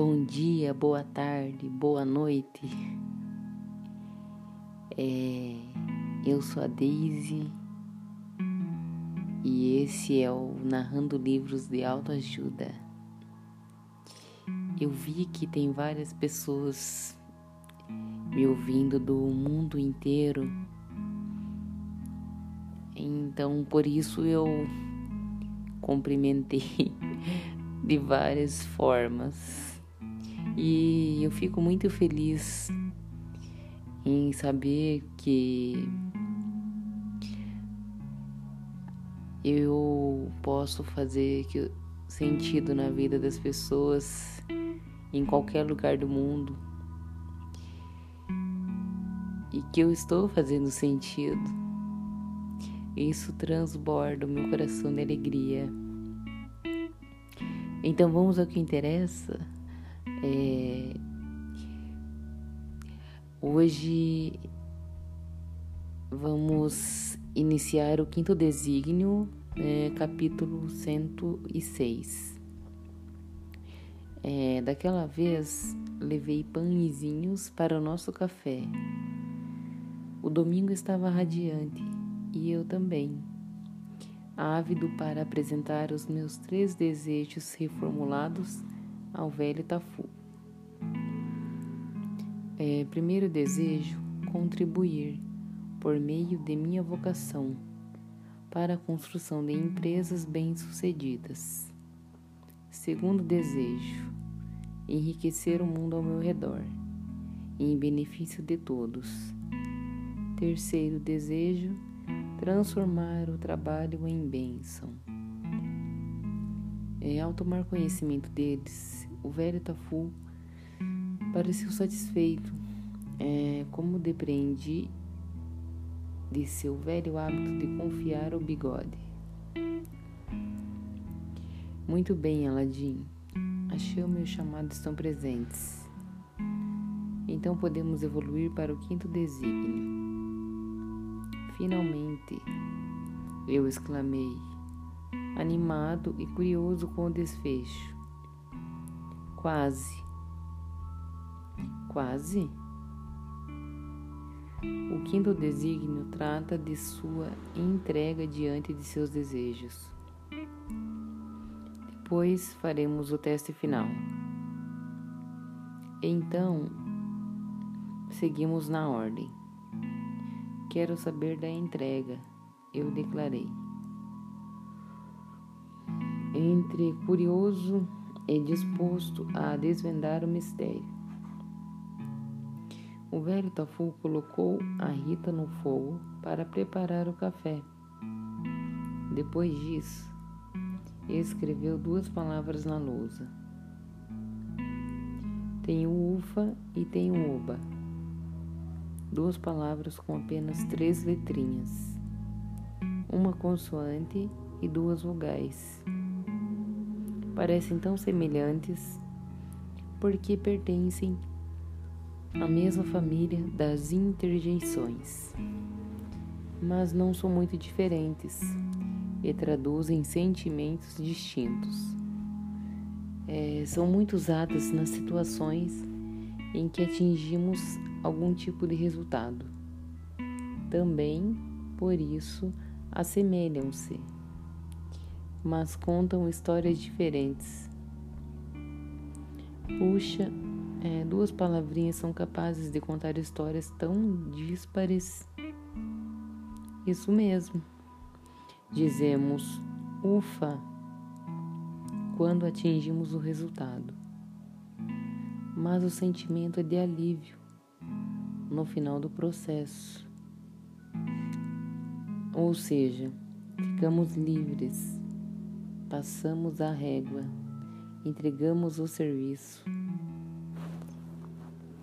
Bom dia, boa tarde, boa noite. É, eu sou a Daisy e esse é o Narrando Livros de Autoajuda. Eu vi que tem várias pessoas me ouvindo do mundo inteiro, então por isso eu cumprimentei de várias formas. E eu fico muito feliz em saber que eu posso fazer sentido na vida das pessoas em qualquer lugar do mundo e que eu estou fazendo sentido. Isso transborda o meu coração de alegria. Então vamos ao que interessa. É... Hoje vamos iniciar o quinto desígnio, é, capítulo 106. É, daquela vez levei pãezinhos para o nosso café. O domingo estava radiante e eu também ávido para apresentar os meus três desejos reformulados ao velho Tafu. É, primeiro desejo: contribuir, por meio de minha vocação, para a construção de empresas bem-sucedidas. Segundo desejo: enriquecer o mundo ao meu redor, em benefício de todos. Terceiro desejo: transformar o trabalho em bênção. É, ao tomar conhecimento deles, o velho Tafu pareceu satisfeito, é, como depreendi de seu velho hábito de confiar o bigode. Muito bem, Aladim. Achei o meu chamado estão presentes. Então podemos evoluir para o quinto desígnio. Finalmente, eu exclamei, animado e curioso com o desfecho. Quase. Quase? O quinto desígnio trata de sua entrega diante de seus desejos. Depois faremos o teste final. Então, seguimos na ordem. Quero saber da entrega, eu declarei. Entre curioso e disposto a desvendar o mistério. O velho Tafu colocou a Rita no fogo para preparar o café. Depois disso, escreveu duas palavras na lousa. Tem o ufa e tem o oba duas palavras com apenas três letrinhas, uma consoante e duas vogais. Parecem tão semelhantes porque pertencem à mesma família das interjeições, mas não são muito diferentes e traduzem sentimentos distintos. É, são muito usadas nas situações em que atingimos algum tipo de resultado. Também, por isso, assemelham-se, mas contam histórias diferentes. Puxa, é, duas palavrinhas são capazes de contar histórias tão díspares. Isso mesmo. Dizemos ufa quando atingimos o resultado, mas o sentimento é de alívio no final do processo. Ou seja, ficamos livres, passamos a régua, entregamos o serviço.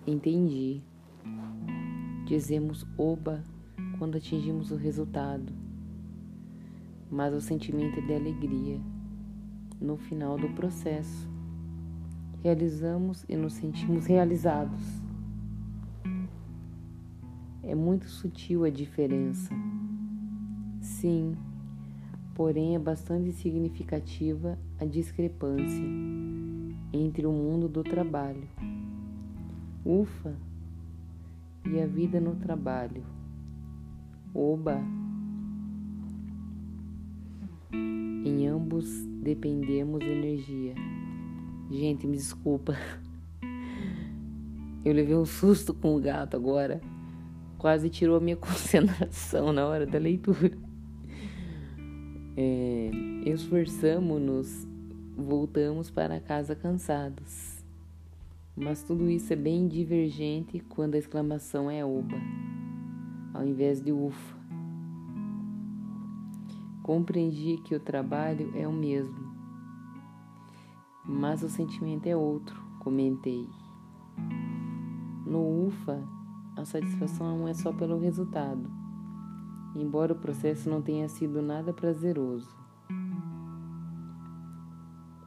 Entendi. Dizemos oba quando atingimos o resultado, mas o sentimento é de alegria no final do processo. Realizamos e nos sentimos realizados. É muito sutil a diferença. Sim, porém é bastante significativa a discrepância. entre o mundo do trabalho. Ufa! E a vida no trabalho. Oba! Em ambos dependemos de energia. Gente, me desculpa. Eu levei um susto com o gato agora. Quase tirou a minha concentração na hora da leitura. É, Esforçamos-nos, voltamos para casa cansados. Mas tudo isso é bem divergente quando a exclamação é oba, ao invés de ufa. Compreendi que o trabalho é o mesmo, mas o sentimento é outro, comentei. No UFA, a satisfação não é só pelo resultado, embora o processo não tenha sido nada prazeroso.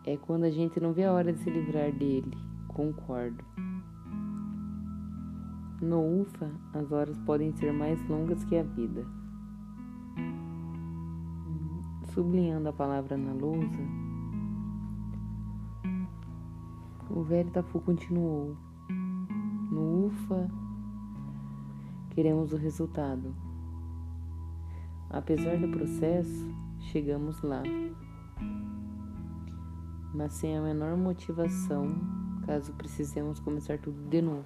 É quando a gente não vê a hora de se livrar dele, concordo. No UFA, as horas podem ser mais longas que a vida. Sublinhando a palavra na lousa, o velho Tafu continuou. No UFA, queremos o resultado. Apesar do processo, chegamos lá. Mas sem a menor motivação, caso precisemos começar tudo de novo.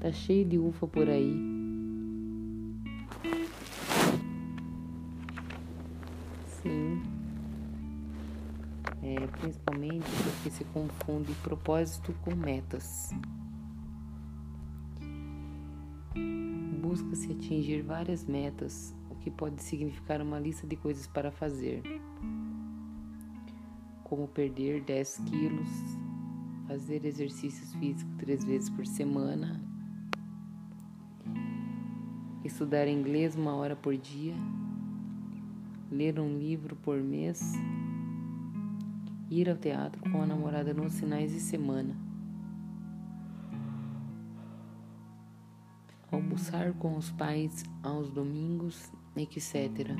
Tá cheio de ufa por aí. Sim. É, principalmente porque se confunde propósito com metas. Busca-se atingir várias metas, o que pode significar uma lista de coisas para fazer, como perder 10 quilos, fazer exercícios físicos três vezes por semana, estudar inglês uma hora por dia, ler um livro por mês ir ao teatro com a namorada nos finais de semana, almoçar com os pais aos domingos, etc.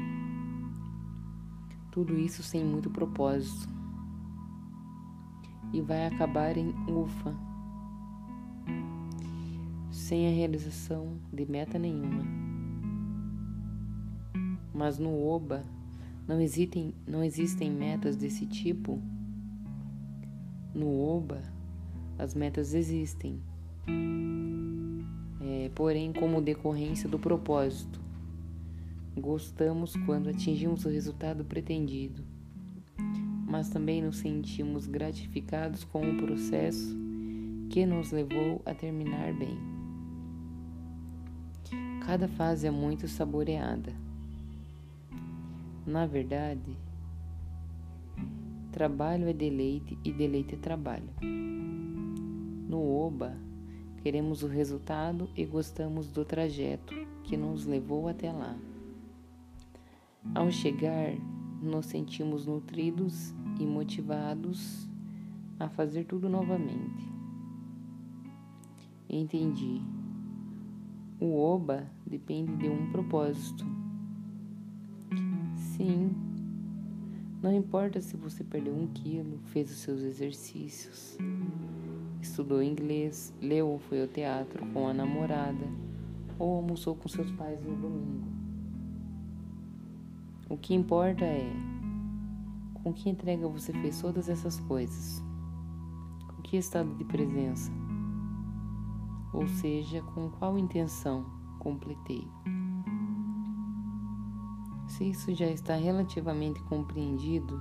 Tudo isso sem muito propósito. E vai acabar em ufa, sem a realização de meta nenhuma. Mas no oba não existem, não existem metas desse tipo no OBA, as metas existem, porém, como decorrência do propósito. Gostamos quando atingimos o resultado pretendido, mas também nos sentimos gratificados com o processo que nos levou a terminar bem. Cada fase é muito saboreada. Na verdade, Trabalho é deleite e deleite é trabalho. No Oba, queremos o resultado e gostamos do trajeto que nos levou até lá. Ao chegar, nos sentimos nutridos e motivados a fazer tudo novamente. Entendi. O Oba depende de um propósito. Sim, não importa se você perdeu um quilo, fez os seus exercícios, estudou inglês, leu ou foi ao teatro com a namorada, ou almoçou com seus pais no domingo. O que importa é com que entrega você fez todas essas coisas, com que estado de presença, ou seja, com qual intenção completei. Se isso já está relativamente compreendido,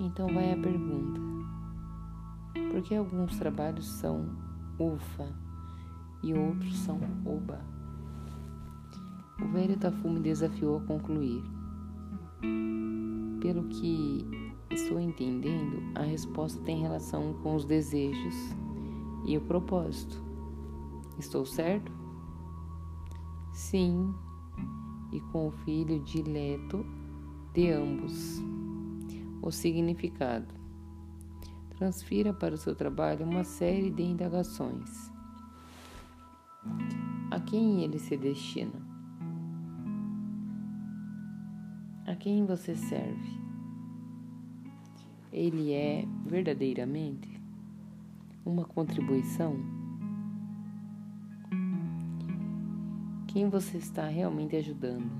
então vai a pergunta: por que alguns trabalhos são ufa e outros são oba? O velho Tafu me desafiou a concluir. Pelo que estou entendendo, a resposta tem relação com os desejos e o propósito. Estou certo? Sim, e com o filho dileto de ambos. O significado. Transfira para o seu trabalho uma série de indagações. A quem ele se destina? A quem você serve? ele é verdadeiramente uma contribuição? Quem você está realmente ajudando?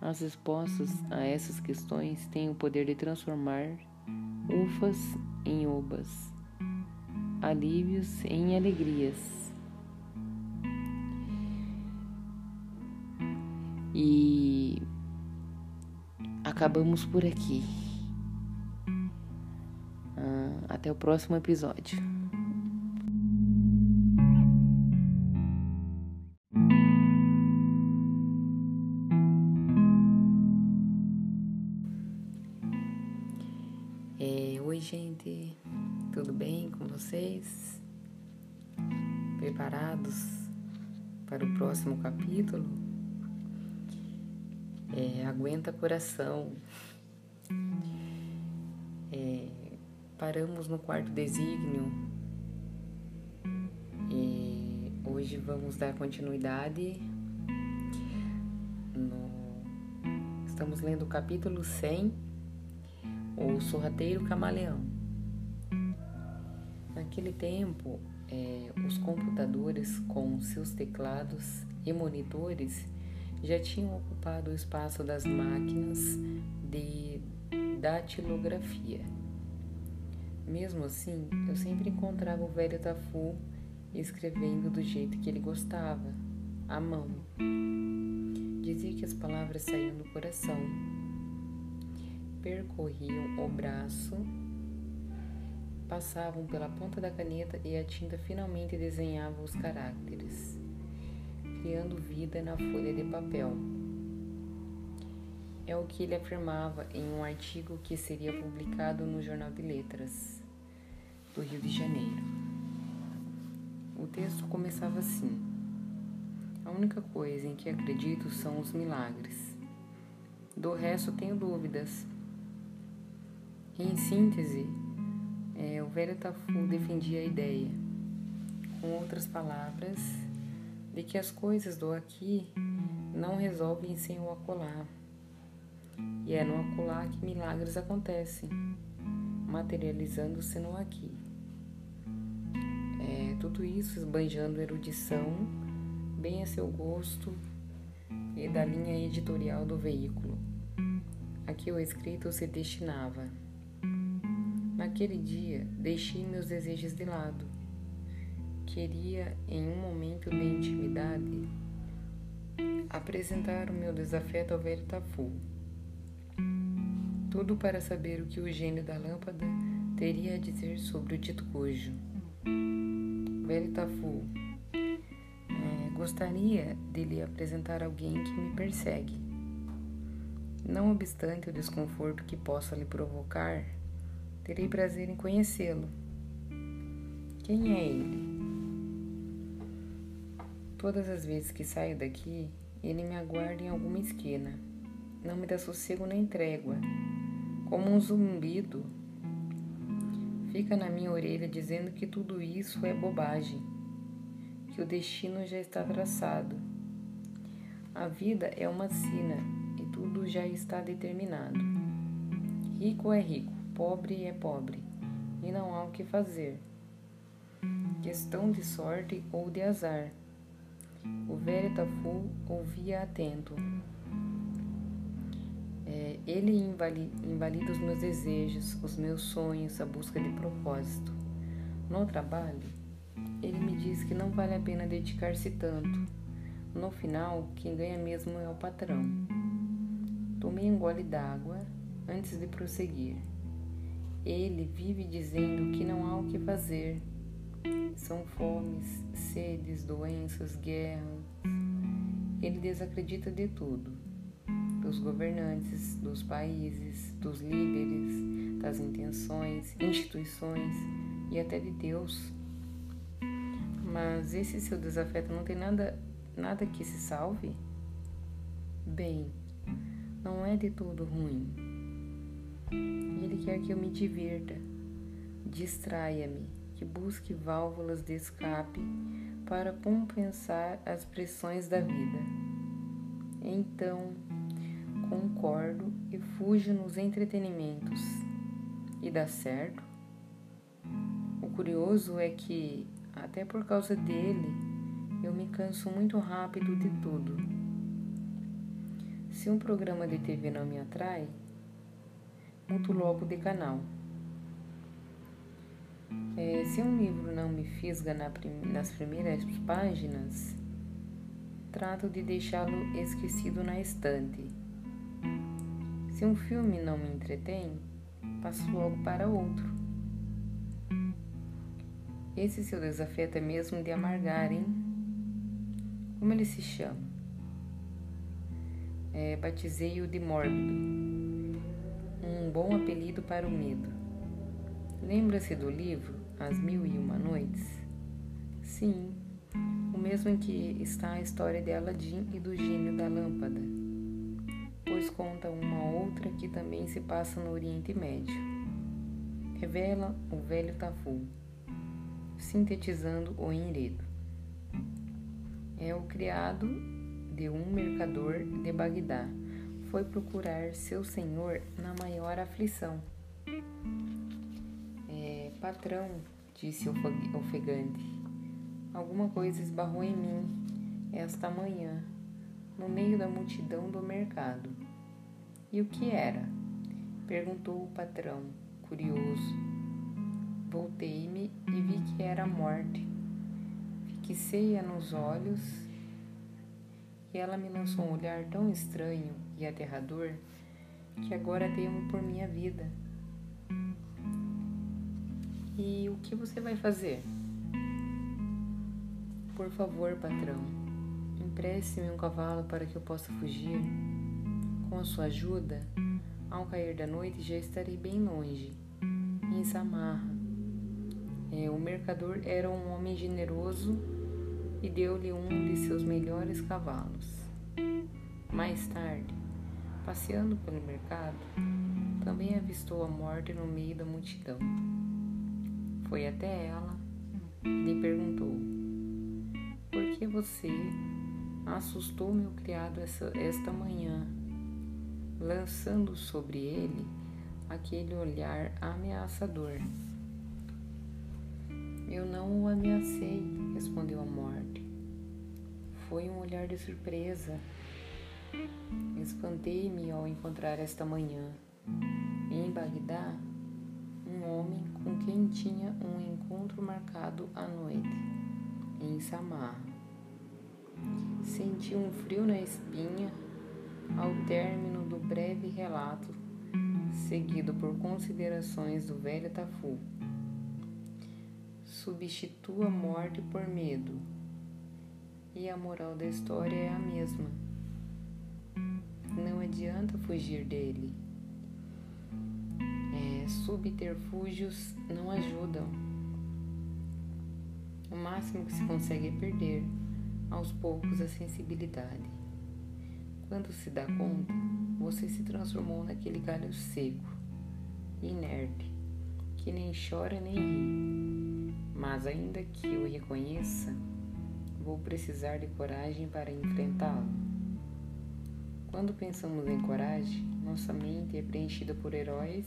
As respostas a essas questões têm o poder de transformar ufas em obas, alívios em alegrias E acabamos por aqui. Ah, até o próximo episódio. Aguenta coração. É, paramos no quarto desígnio e hoje vamos dar continuidade. No, estamos lendo o capítulo 100, O Sorrateiro Camaleão. Naquele tempo, é, os computadores com seus teclados e monitores já tinham ocupado o espaço das máquinas de datilografia. Mesmo assim, eu sempre encontrava o velho Tafu escrevendo do jeito que ele gostava, à mão. Dizia que as palavras saíam do coração, percorriam o braço, passavam pela ponta da caneta e a tinta finalmente desenhava os caracteres criando vida na folha de papel. É o que ele afirmava em um artigo que seria publicado no Jornal de Letras do Rio de Janeiro. O texto começava assim: A única coisa em que acredito são os milagres. Do resto tenho dúvidas. Em síntese, é, o velho Tafu defendia a ideia. Com outras palavras, de que as coisas do aqui não resolvem sem o acolá. E é no acolá que milagres acontecem, materializando-se no aqui. É, tudo isso esbanjando erudição, bem a seu gosto e da linha editorial do veículo, a que o escrito se destinava. Naquele dia, deixei meus desejos de lado Queria, em um momento de intimidade, apresentar o meu desafeto ao velho Tafu. Tudo para saber o que o gênio da lâmpada teria a dizer sobre o dito cujo. Velho Tafu, é, gostaria de lhe apresentar alguém que me persegue. Não obstante o desconforto que possa lhe provocar, terei prazer em conhecê-lo. Quem é ele? Todas as vezes que saio daqui, ele me aguarda em alguma esquina. Não me dá sossego nem trégua. Como um zumbido, fica na minha orelha dizendo que tudo isso é bobagem, que o destino já está traçado. A vida é uma sina e tudo já está determinado. Rico é rico, pobre é pobre, e não há o que fazer. Questão de sorte ou de azar o velho Tafu ouvia atento. É, ele invalida os meus desejos, os meus sonhos, a busca de propósito. No trabalho, ele me diz que não vale a pena dedicar-se tanto. No final, quem ganha mesmo é o patrão. Tomei um gole d'água antes de prosseguir. Ele vive dizendo que não há o que fazer, são fomes, sedes, doenças, guerras. Ele desacredita de tudo, dos governantes, dos países, dos líderes, das intenções, instituições e até de Deus. Mas esse seu desafeto não tem nada, nada que se salve? Bem, não é de todo ruim. Ele quer que eu me divirta, distraia-me que busque válvulas de escape para compensar as pressões da vida. Então, concordo e fujo nos entretenimentos. e dá certo. O curioso é que, até por causa dele, eu me canso muito rápido de tudo. Se um programa de TV não me atrai, mudo logo de canal. É, se um livro não me fisga na prim nas primeiras páginas, trato de deixá-lo esquecido na estante. Se um filme não me entretém, passo logo para outro. Esse seu desafio é mesmo de amargar, hein? Como ele se chama? É, Batizei-o de mórbido, um bom apelido para o medo. Lembra-se do livro As Mil e Uma Noites? Sim, o mesmo em que está a história de Aladim e do gênio da lâmpada, pois conta uma outra que também se passa no Oriente Médio. Revela o velho Tafu, sintetizando o enredo. É o criado de um mercador de Bagdá. Foi procurar seu senhor na maior aflição. Patrão, disse ofegante, alguma coisa esbarrou em mim esta manhã, no meio da multidão do mercado. E o que era? perguntou o patrão, curioso. Voltei-me e vi que era a morte Fixei-a nos olhos e ela me lançou um olhar tão estranho e aterrador que agora temo por minha vida. E o que você vai fazer? Por favor, patrão, empreste-me um cavalo para que eu possa fugir. Com a sua ajuda, ao cair da noite já estarei bem longe, em Samarra. É, o mercador era um homem generoso e deu-lhe um de seus melhores cavalos. Mais tarde, passeando pelo mercado, também avistou a morte no meio da multidão. Foi até ela e lhe perguntou: Por que você assustou meu criado essa, esta manhã, lançando sobre ele aquele olhar ameaçador? Eu não o ameacei, respondeu a morte. Foi um olhar de surpresa. Espantei-me ao encontrar esta manhã, em Bagdá, um homem com quem tinha um encontro marcado à noite, em Samar. Senti um frio na espinha ao término do breve relato, seguido por considerações do velho Tafu substitua morte por medo. E a moral da história é a mesma. Não adianta fugir dele. Subterfúgios não ajudam. O máximo que se consegue é perder, aos poucos, a sensibilidade. Quando se dá conta, você se transformou naquele galho seco, inerte, que nem chora nem ri. Mas ainda que o reconheça, vou precisar de coragem para enfrentá-lo. Quando pensamos em coragem, nossa mente é preenchida por heróis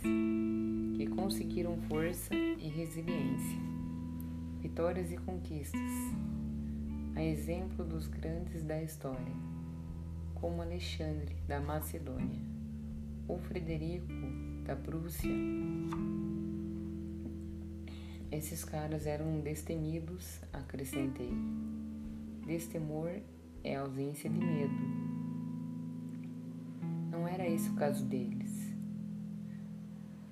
que conseguiram força e resiliência, vitórias e conquistas, a exemplo dos grandes da história, como Alexandre da Macedônia ou Frederico da Prússia esses caras eram destemidos, acrescentei. Destemor é ausência de medo. Não era esse o caso deles.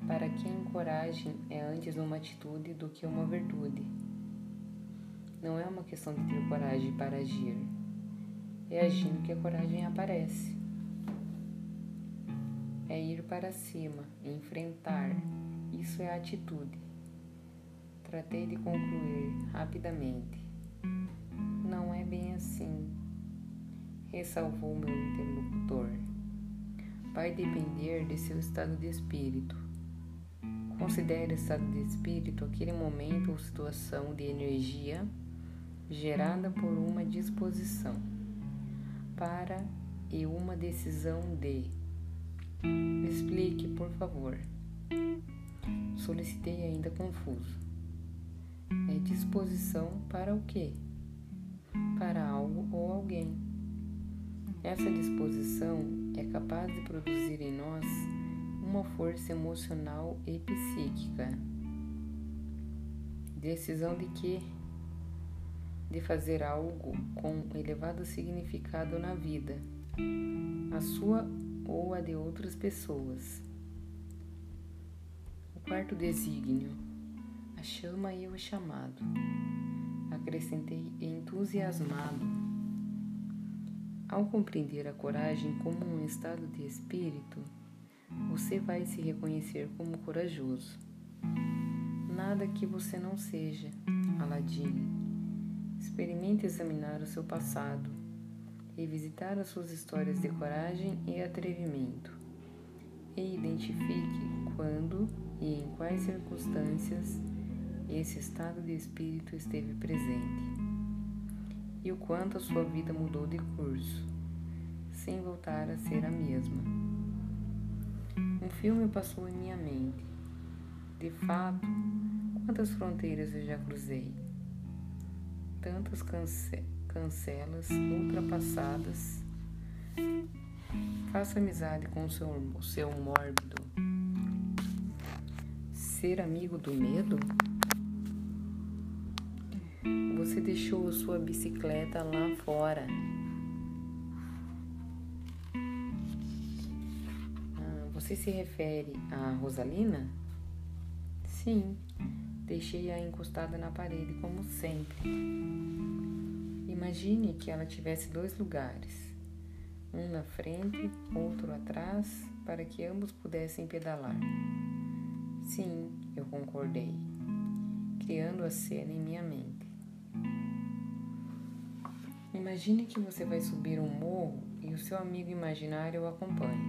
Para quem coragem é antes uma atitude do que uma virtude. Não é uma questão de ter coragem para agir. É agindo que a coragem aparece. É ir para cima, enfrentar. Isso é atitude. Tratei de concluir rapidamente. Não é bem assim, ressalvou meu interlocutor. Vai depender de seu estado de espírito. Considere estado de espírito aquele momento ou situação de energia gerada por uma disposição para e uma decisão de. Explique, por favor. Solicitei ainda confuso. É disposição para o quê? Para algo ou alguém. Essa disposição é capaz de produzir em nós uma força emocional e psíquica. Decisão de quê? De fazer algo com elevado significado na vida, a sua ou a de outras pessoas. O quarto desígnio, a chama e o chamado. Acrescentei entusiasmado. Ao compreender a coragem como um estado de espírito, você vai se reconhecer como corajoso. Nada que você não seja, Aladim. Experimente examinar o seu passado revisitar as suas histórias de coragem e atrevimento e identifique quando e em quais circunstâncias esse estado de espírito esteve presente e o quanto a sua vida mudou de curso, sem voltar a ser a mesma. Um filme passou em minha mente. De fato, quantas fronteiras eu já cruzei, tantas cancelas cancelas ultrapassadas. Faça amizade com o seu, o seu mórbido. Ser amigo do medo? Você deixou sua bicicleta lá fora. Ah, você se refere a Rosalina? Sim, deixei-a encostada na parede, como sempre. Imagine que ela tivesse dois lugares, um na frente, outro atrás, para que ambos pudessem pedalar. Sim, eu concordei, criando a cena em minha mente. Imagine que você vai subir um morro e o seu amigo imaginário o acompanha,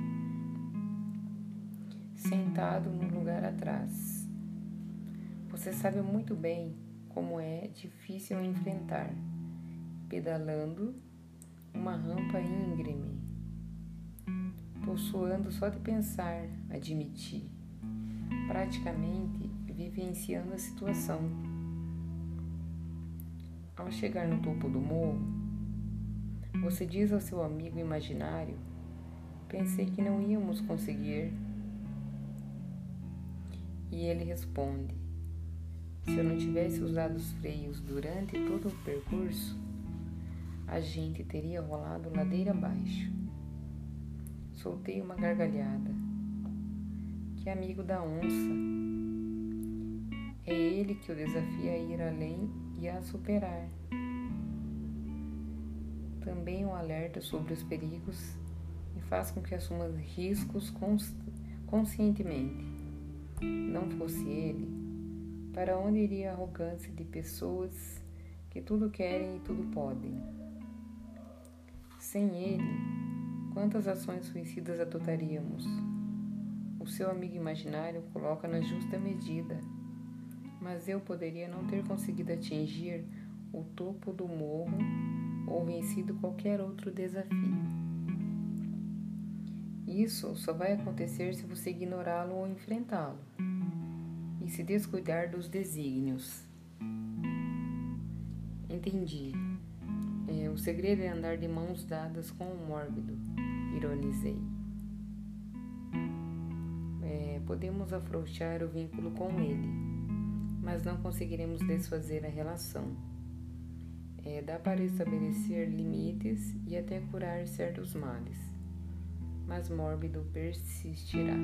sentado no lugar atrás. Você sabe muito bem como é difícil enfrentar pedalando uma rampa íngreme. Tô suando só de pensar, admiti, praticamente vivenciando a situação. Ao chegar no topo do morro, você diz ao seu amigo imaginário: Pensei que não íamos conseguir. E ele responde: Se eu não tivesse usado os freios durante todo o percurso, a gente teria rolado ladeira abaixo. Soltei uma gargalhada. Que amigo da onça. É ele que o desafia a ir além e a superar. Também um alerta sobre os perigos e faz com que assuma riscos conscientemente. Não fosse ele, para onde iria a arrogância de pessoas que tudo querem e tudo podem? Sem ele, quantas ações suicidas adotaríamos? O seu amigo imaginário coloca na justa medida, mas eu poderia não ter conseguido atingir o topo do morro ou vencido qualquer outro desafio. Isso só vai acontecer se você ignorá-lo ou enfrentá-lo e se descuidar dos desígnios. Entendi. É, o segredo é andar de mãos dadas com o mórbido, ironizei. É, podemos afrouxar o vínculo com ele, mas não conseguiremos desfazer a relação. É, dá para estabelecer limites e até curar certos males, mas mórbido persistirá.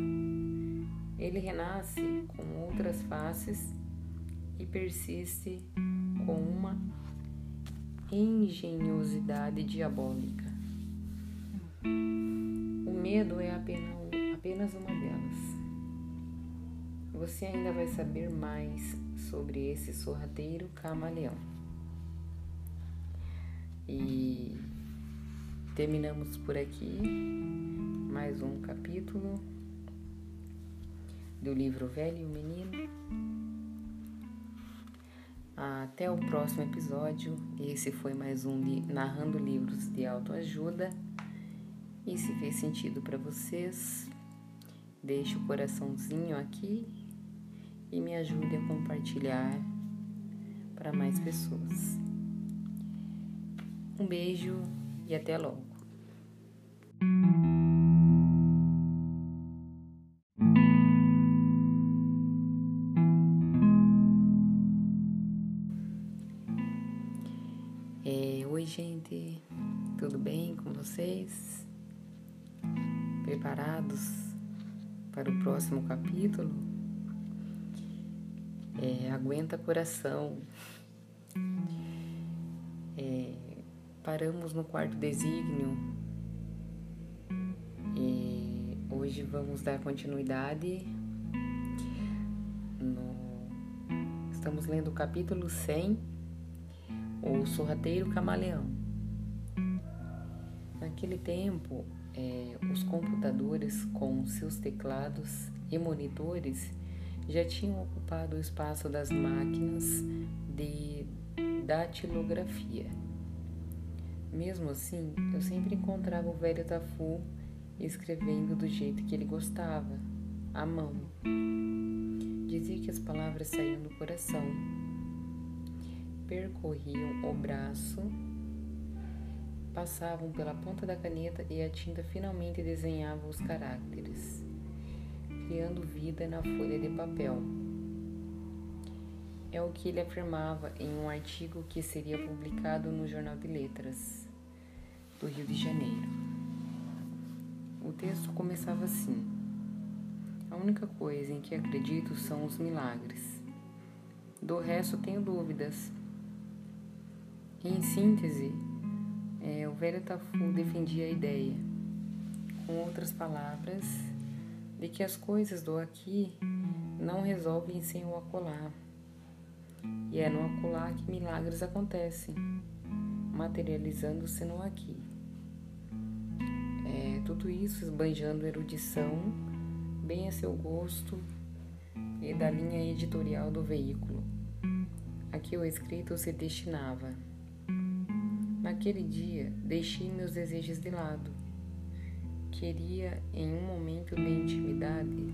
Ele renasce com outras faces e persiste com uma engenhosidade diabólica. O medo é apenas, uma delas. Você ainda vai saber mais sobre esse sorrateiro camaleão. E terminamos por aqui mais um capítulo do livro Velho e o Menino. Até o próximo episódio. Esse foi mais um li Narrando Livros de Autoajuda. E se fez sentido para vocês, deixe o coraçãozinho aqui e me ajude a compartilhar para mais pessoas. Um beijo e até logo. É, oi, gente, tudo bem com vocês? Preparados para o próximo capítulo? É, aguenta coração. É, paramos no quarto desígnio e hoje vamos dar continuidade. No, estamos lendo o capítulo 100, O Sorrateiro Camaleão. Naquele tempo, é, os computadores com seus teclados e monitores já tinham ocupado o espaço das máquinas de datilografia. Mesmo assim, eu sempre encontrava o velho Tafu escrevendo do jeito que ele gostava, à mão. Dizia que as palavras saíam do coração, percorriam o braço, passavam pela ponta da caneta e a tinta finalmente desenhava os caracteres, criando vida na folha de papel. É o que ele afirmava em um artigo que seria publicado no Jornal de Letras do Rio de Janeiro. O texto começava assim: A única coisa em que acredito são os milagres. Do resto tenho dúvidas. Em síntese, é, o velho Tafu defendia a ideia, com outras palavras, de que as coisas do aqui não resolvem sem o acolá e é no acolá que milagres acontecem, materializando-se no aqui. Tudo isso esbanjando erudição, bem a seu gosto e da linha editorial do veículo, a que o escrito se destinava. Naquele dia, deixei meus desejos de lado. Queria, em um momento de intimidade,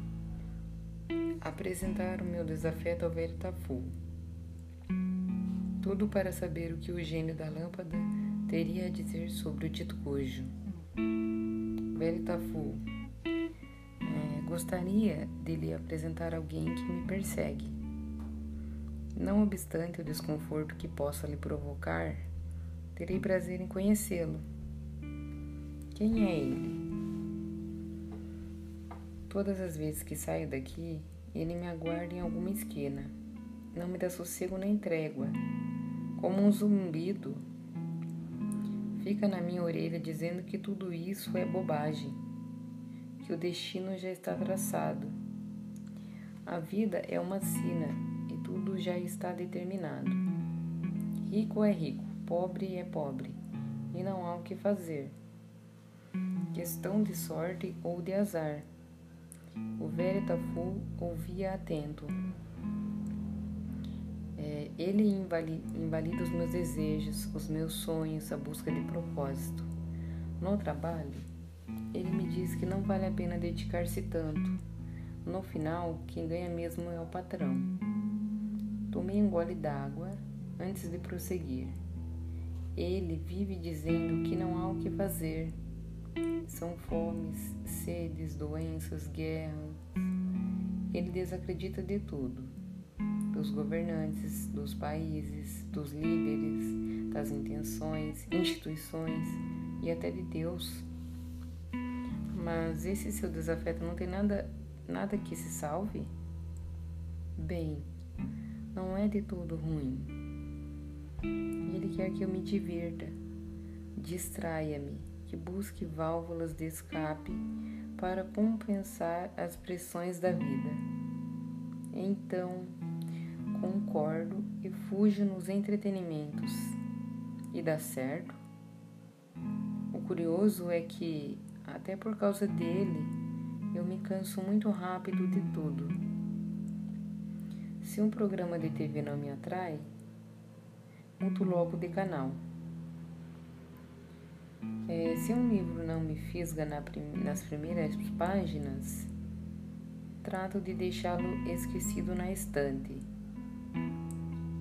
apresentar o meu desafeto ao velho Tafu tudo para saber o que o gênio da lâmpada teria a dizer sobre o dito cujo. Velho Tafu, é, gostaria de lhe apresentar alguém que me persegue. Não obstante o desconforto que possa lhe provocar, terei prazer em conhecê-lo. Quem é ele? Todas as vezes que saio daqui, ele me aguarda em alguma esquina. Não me dá sossego nem trégua como um zumbido, fica na minha orelha dizendo que tudo isso é bobagem, que o destino já está traçado. A vida é uma sina e tudo já está determinado. Rico é rico, pobre é pobre, e não há o que fazer. Questão de sorte ou de azar. O velho Tafu ouvia atento. É, ele invalida os meus desejos, os meus sonhos, a busca de propósito. No trabalho, ele me diz que não vale a pena dedicar-se tanto. No final, quem ganha mesmo é o patrão. Tomei um gole d'água antes de prosseguir. Ele vive dizendo que não há o que fazer. São fomes, sedes, doenças, guerras. Ele desacredita de tudo dos governantes, dos países, dos líderes, das intenções, instituições e até de Deus. Mas esse seu desafeto não tem nada, nada que se salve? Bem, não é de todo ruim. Ele quer que eu me divirta, distraia-me, que busque válvulas de escape para compensar as pressões da vida. Então, concordo e fujo nos entretenimentos. E dá certo? O curioso é que, até por causa dele, eu me canso muito rápido de tudo. Se um programa de TV não me atrai, mudo logo de canal. É, se um livro não me fisga na prim nas primeiras páginas, trato de deixá-lo esquecido na estante.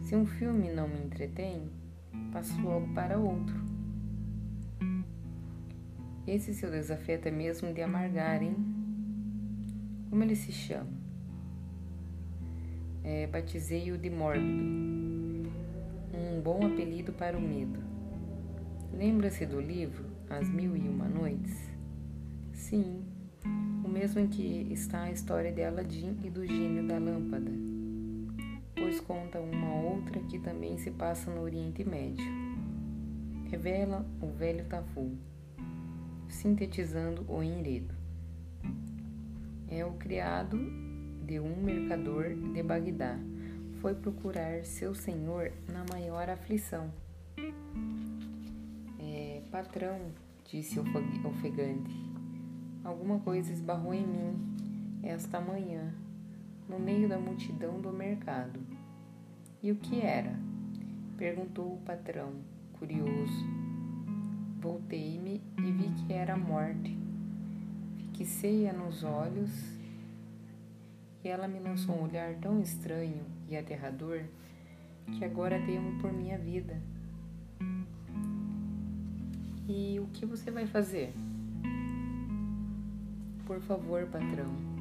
Se um filme não me entretém, passo logo para outro. Esse seu desafio é mesmo de amargar, hein? Como ele se chama? É, Batizei-o de mórbido. Um bom apelido para o medo. Lembra-se do livro As Mil e Uma Noites? Sim, o mesmo em que está a história de Aladim e do gênio da lâmpada, pois conta uma outra que também se passa no Oriente Médio. Revela o velho Tafu, sintetizando o enredo. É o criado de um mercador de Bagdá. Foi procurar seu senhor na maior aflição. É, patrão, disse ofegante, Alguma coisa esbarrou em mim esta manhã, no meio da multidão do mercado. E o que era? perguntou o patrão, curioso. Voltei-me e vi que era a morte. Fixei-a nos olhos e ela me lançou um olhar tão estranho e aterrador que agora temo por minha vida. E o que você vai fazer? Por favor, patrão,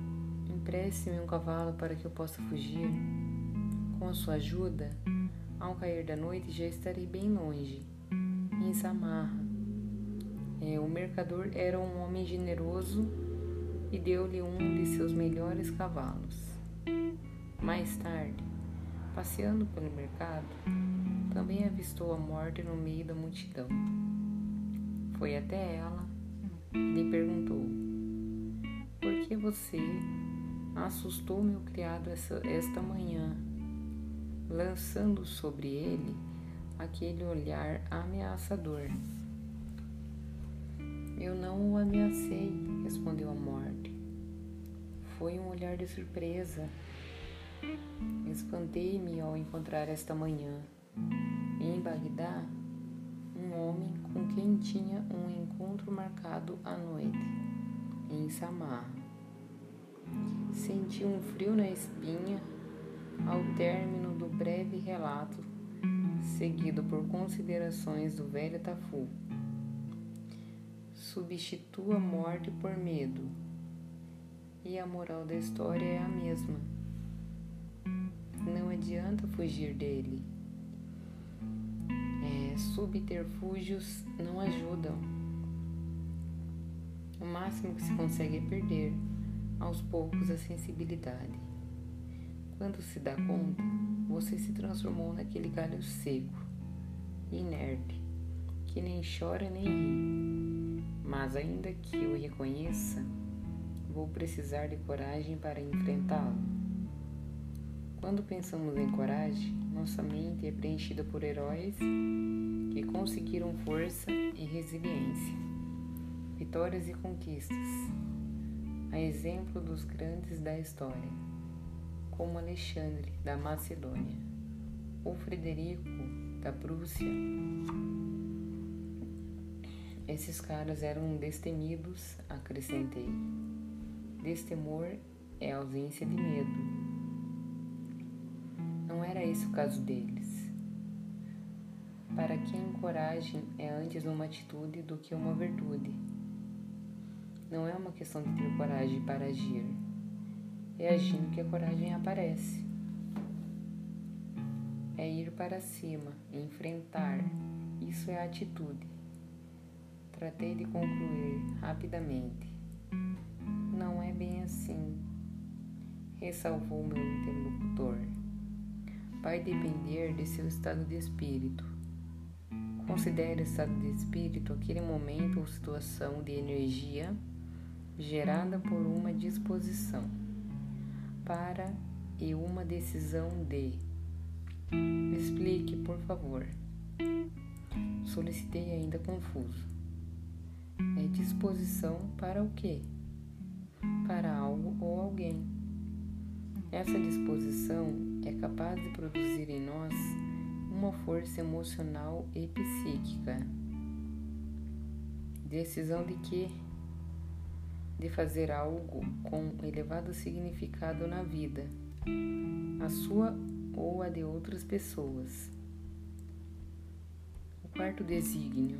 empreste-me um cavalo para que eu possa fugir. Com a sua ajuda, ao cair da noite já estarei bem longe, em Samarra. É, o mercador era um homem generoso e deu-lhe um de seus melhores cavalos. Mais tarde, passeando pelo mercado, também avistou a morte no meio da multidão. Foi até ela e lhe perguntou: porque você assustou meu criado essa, esta manhã, lançando sobre ele aquele olhar ameaçador. Eu não o ameacei, respondeu a morte. Foi um olhar de surpresa. Espantei-me ao encontrar esta manhã, em Bagdá, um homem com quem tinha um encontro marcado à noite em Samar. Senti um frio na espinha ao término do breve relato, seguido por considerações do velho Tafu. Substitua morte por medo, e a moral da história é a mesma. Não adianta fugir dele. É, subterfúgios não ajudam. O máximo que se consegue é perder, aos poucos, a sensibilidade. Quando se dá conta, você se transformou naquele galho seco, inerte, que nem chora nem ri. Mas ainda que eu reconheça, vou precisar de coragem para enfrentá-lo. Quando pensamos em coragem, nossa mente é preenchida por heróis que conseguiram força e resiliência vitórias e conquistas, a exemplo dos grandes da história, como Alexandre da Macedônia ou Frederico da Prússia. Esses caras eram destemidos, acrescentei. Destemor é ausência de medo. Não era esse o caso deles. Para quem coragem é antes uma atitude do que uma virtude. Não é uma questão de ter coragem para agir. É agindo que a coragem aparece. É ir para cima, enfrentar. Isso é atitude. Tratei de concluir rapidamente. Não é bem assim, ressalvou meu interlocutor. Vai depender de seu estado de espírito. Considere o estado de espírito aquele momento ou situação de energia gerada por uma disposição para e uma decisão de. Explique, por favor. Solicitei ainda confuso. É disposição para o quê? Para algo ou alguém. Essa disposição é capaz de produzir em nós uma força emocional e psíquica. Decisão de quê? De fazer algo com elevado significado na vida, a sua ou a de outras pessoas. O quarto desígnio,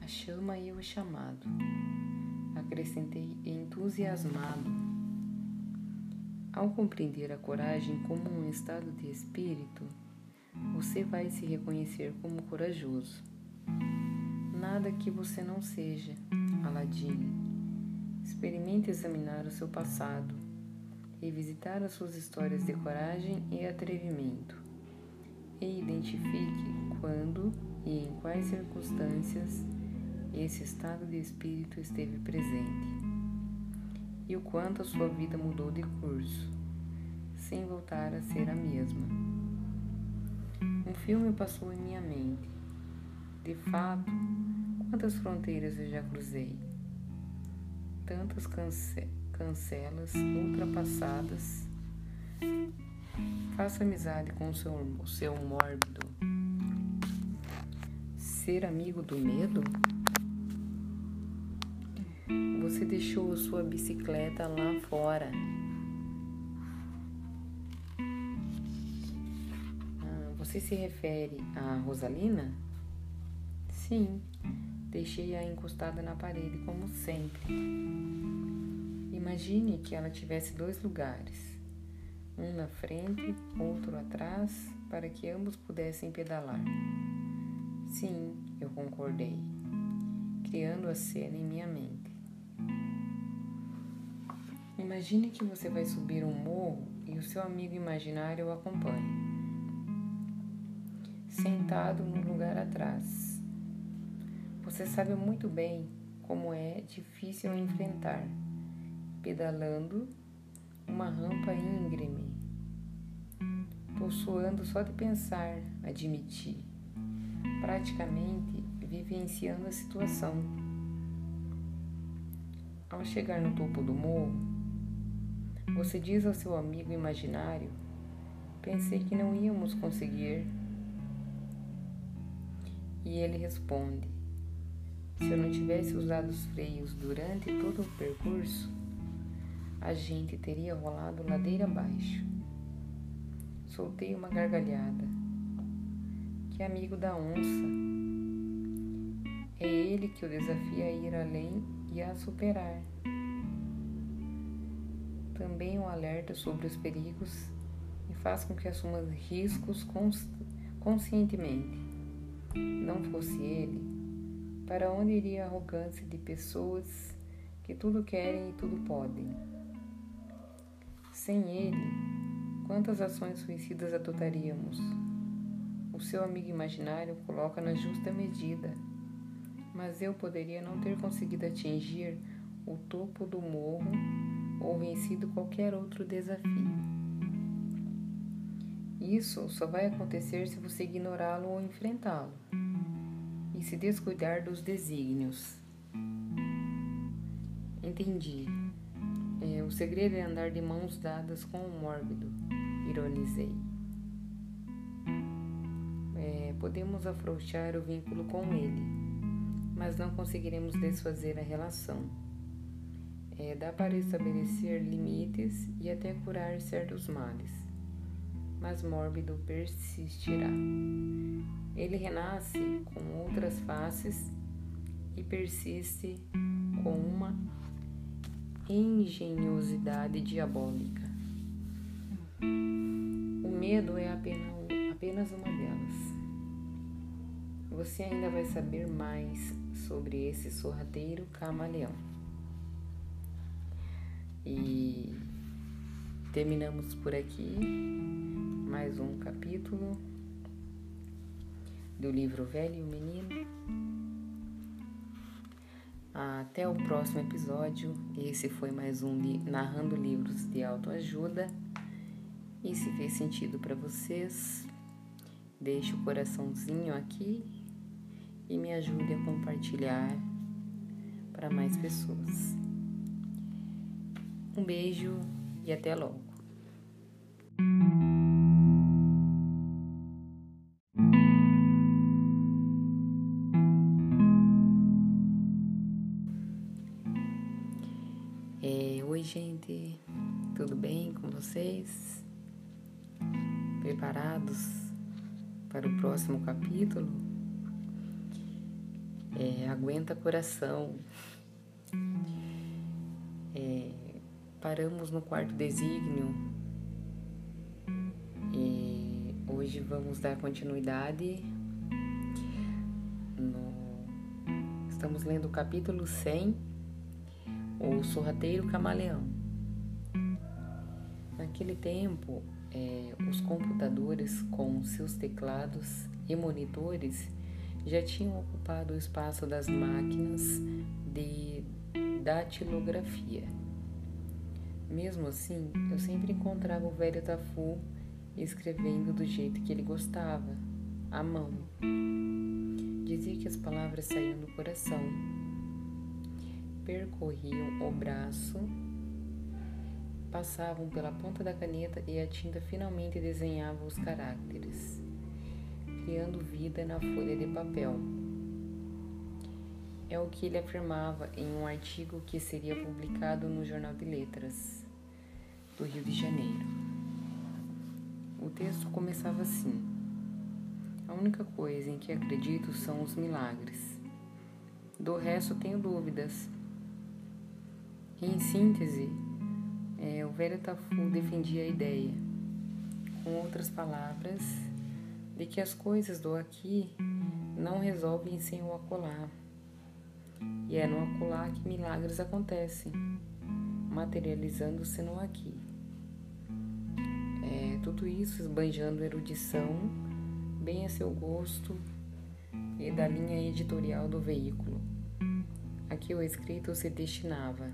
a chama e o chamado. Acrescentei entusiasmado. Ao compreender a coragem como um estado de espírito, você vai se reconhecer como corajoso. Nada que você não seja, Aladino Experimente examinar o seu passado, revisitar as suas histórias de coragem e atrevimento, e identifique quando e em quais circunstâncias esse estado de espírito esteve presente e o quanto a sua vida mudou de curso, sem voltar a ser a mesma. Um filme passou em minha mente. De fato, quantas fronteiras eu já cruzei tantas cance cancelas ultrapassadas. Faça amizade com o seu, o seu mórbido. Ser amigo do medo? Você deixou sua bicicleta lá fora. Ah, você se refere a Rosalina? Sim, Deixei-a encostada na parede, como sempre. Imagine que ela tivesse dois lugares, um na frente, outro atrás, para que ambos pudessem pedalar. Sim, eu concordei, criando a cena em minha mente. Imagine que você vai subir um morro e o seu amigo imaginário o acompanha. Sentado no lugar atrás, você sabe muito bem como é difícil enfrentar, pedalando uma rampa íngreme. Tô suando só de pensar, admitir. Praticamente vivenciando a situação. Ao chegar no topo do morro, você diz ao seu amigo imaginário: Pensei que não íamos conseguir. E ele responde: se eu não tivesse usado os freios durante todo o percurso, a gente teria rolado ladeira abaixo. Soltei uma gargalhada. Que amigo da onça. É ele que o desafia a ir além e a superar. Também o alerta sobre os perigos e faz com que assuma riscos conscientemente. Não fosse ele, para onde iria a arrogância de pessoas que tudo querem e tudo podem? Sem ele, quantas ações suicidas adotaríamos? O seu amigo imaginário coloca na justa medida, mas eu poderia não ter conseguido atingir o topo do morro ou vencido qualquer outro desafio. Isso só vai acontecer se você ignorá-lo ou enfrentá-lo e se descuidar dos desígnios. Entendi. É, o segredo é andar de mãos dadas com o mórbido, ironizei. É, podemos afrouxar o vínculo com ele, mas não conseguiremos desfazer a relação. É, dá para estabelecer limites e até curar certos males, mas mórbido persistirá. Ele renasce com outras faces e persiste com uma engenhosidade diabólica. O medo é apenas, uma delas. Você ainda vai saber mais sobre esse sorrateiro camaleão. E terminamos por aqui mais um capítulo do livro Velho e o Menino. Até o próximo episódio. Esse foi mais um Narrando Livros de Autoajuda. E se fez sentido para vocês, deixe o coraçãozinho aqui e me ajude a compartilhar para mais pessoas. Um beijo e até logo. Para o próximo capítulo? É, aguenta coração. É, paramos no quarto desígnio e hoje vamos dar continuidade. No, estamos lendo o capítulo 100 o sorrateiro camaleão. Naquele tempo, é, os computadores com seus teclados e monitores já tinham ocupado o espaço das máquinas de datilografia. Mesmo assim, eu sempre encontrava o velho Tafu escrevendo do jeito que ele gostava, à mão. Dizia que as palavras saíam do coração percorriam o braço, passavam pela ponta da caneta e a tinta finalmente desenhava os caracteres, criando vida na folha de papel. É o que ele afirmava em um artigo que seria publicado no Jornal de Letras do Rio de Janeiro. O texto começava assim: A única coisa em que acredito são os milagres. Do resto tenho dúvidas, em síntese, é, o velho Tafu defendia a ideia, com outras palavras, de que as coisas do aqui não resolvem sem o acolá. E é no acolá que milagres acontecem, materializando-se no aqui. É, tudo isso esbanjando erudição, bem a seu gosto e da linha editorial do veículo, a que o escrito se destinava.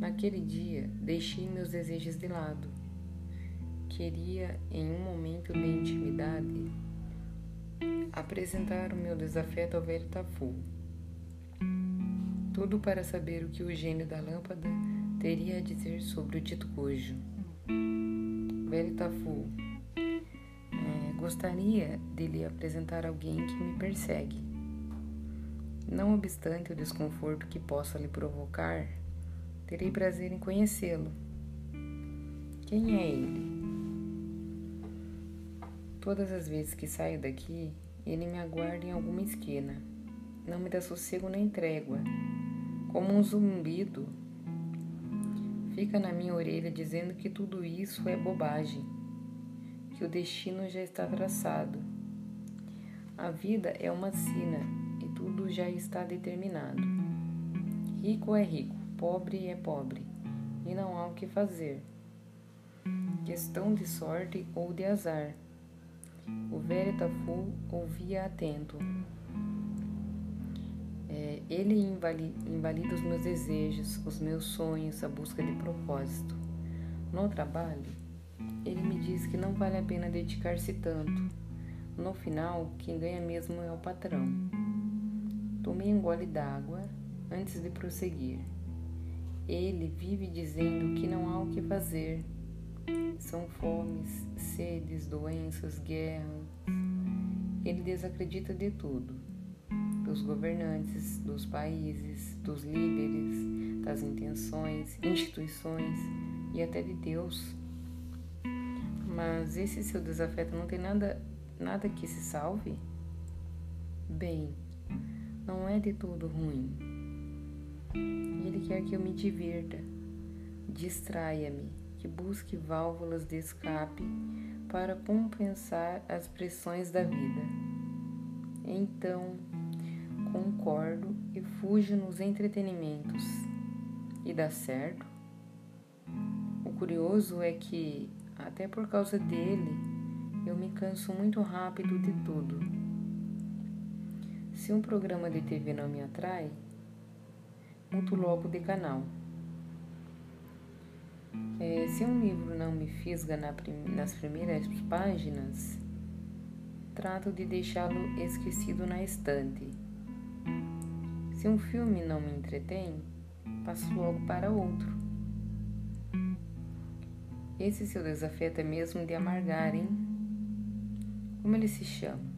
Naquele dia, deixei meus desejos de lado. Queria, em um momento de intimidade, apresentar o meu desafeto ao velho Tafu. Tudo para saber o que o gênio da lâmpada teria a dizer sobre o dito cujo. Velho Tafu, é, gostaria de lhe apresentar alguém que me persegue. Não obstante o desconforto que possa lhe provocar, Terei prazer em conhecê-lo. Quem é ele? Todas as vezes que saio daqui, ele me aguarda em alguma esquina. Não me dá sossego nem trégua. Como um zumbido, fica na minha orelha dizendo que tudo isso é bobagem, que o destino já está traçado. A vida é uma sina e tudo já está determinado. Rico é rico pobre é pobre, e não há o que fazer. Questão de sorte ou de azar. O velho Tafu ouvia atento. É, ele invalida os meus desejos, os meus sonhos, a busca de propósito. No trabalho, ele me diz que não vale a pena dedicar-se tanto. No final, quem ganha mesmo é o patrão. Tomei um gole d'água antes de prosseguir. Ele vive dizendo que não há o que fazer. São fomes, sedes, doenças, guerras. Ele desacredita de tudo: dos governantes, dos países, dos líderes, das intenções, instituições e até de Deus. Mas esse seu desafeto não tem nada, nada que se salve? Bem, não é de todo ruim ele quer que eu me divirta, distraia-me, que busque válvulas de escape para compensar as pressões da vida. Então, concordo e fujo nos entretenimentos. E dá certo? O curioso é que, até por causa dele, eu me canso muito rápido de tudo. Se um programa de TV não me atrai, mudo logo de canal. É, se um livro não me fisga na prim nas primeiras páginas, trato de deixá-lo esquecido na estante. Se um filme não me entretém, passo logo para outro. Esse seu desafeto é mesmo de amargar, hein? Como ele se chama?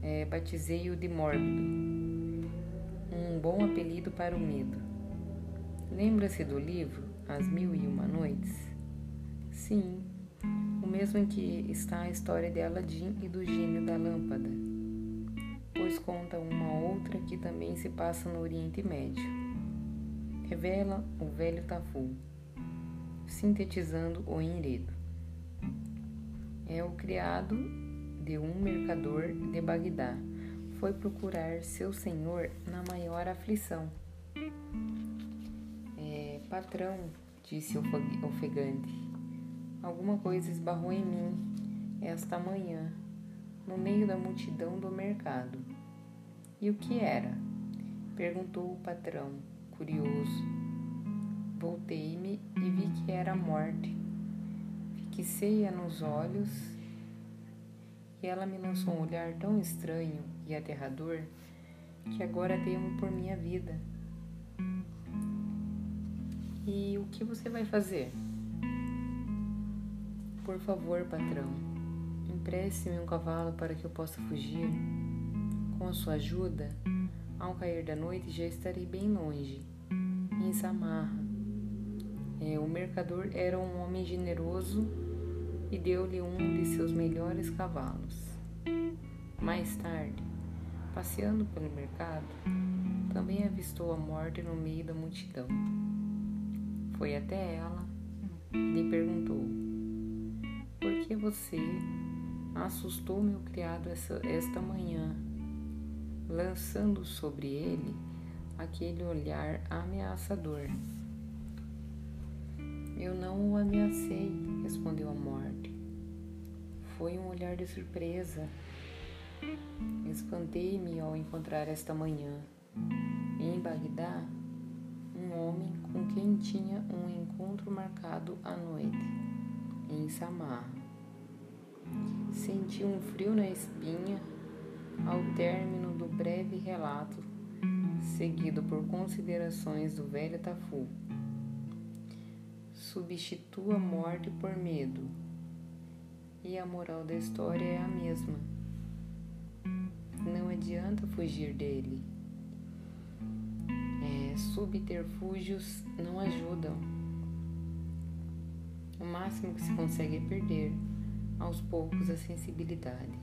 É, Batizei-o de mórbido um bom apelido para o medo. Lembra-se do livro As Mil e Uma Noites? Sim, o mesmo em que está a história de Aladim e do gênio da lâmpada, pois conta uma outra que também se passa no Oriente Médio. Revela o velho Tafu, sintetizando o enredo. É o criado de um mercador de Bagdá. Foi procurar seu senhor na maior aflição. É, patrão, disse ofegante, alguma coisa esbarrou em mim esta manhã, no meio da multidão do mercado. E o que era? perguntou o patrão, curioso. Voltei-me e vi que era a morte. Fixei-a nos olhos e ela me lançou um olhar tão estranho e aterrador que agora temo por minha vida. E o que você vai fazer? Por favor, patrão, empreste-me um cavalo para que eu possa fugir. Com a sua ajuda, ao cair da noite já estarei bem longe, em Samarra. É, o mercador era um homem generoso e deu-lhe um de seus melhores cavalos. Mais tarde, passeando pelo mercado, também avistou a morte no meio da multidão. Foi até ela e lhe perguntou: Por que você assustou meu criado essa, esta manhã, lançando sobre ele aquele olhar ameaçador? Eu não o ameacei, respondeu a morte. Foi um olhar de surpresa. Espantei-me ao encontrar esta manhã, em Bagdá, um homem com quem tinha um encontro marcado à noite, em Samar. Senti um frio na espinha ao término do breve relato, seguido por considerações do velho Tafu substitua morte por medo. E a moral da história é a mesma. Não adianta fugir dele. É, subterfúgios não ajudam. O máximo que se consegue é perder, aos poucos, a sensibilidade.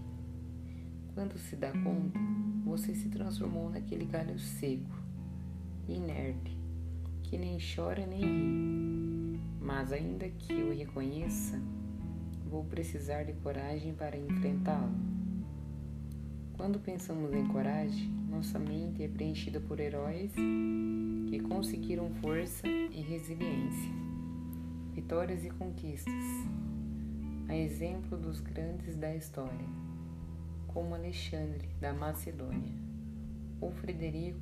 Quando se dá conta, você se transformou naquele galho seco, inerte, que nem chora nem ri mas ainda que o reconheça, vou precisar de coragem para enfrentá-lo. Quando pensamos em coragem, nossa mente é preenchida por heróis que conseguiram força e resiliência, vitórias e conquistas, a exemplo dos grandes da história, como Alexandre da Macedônia ou Frederico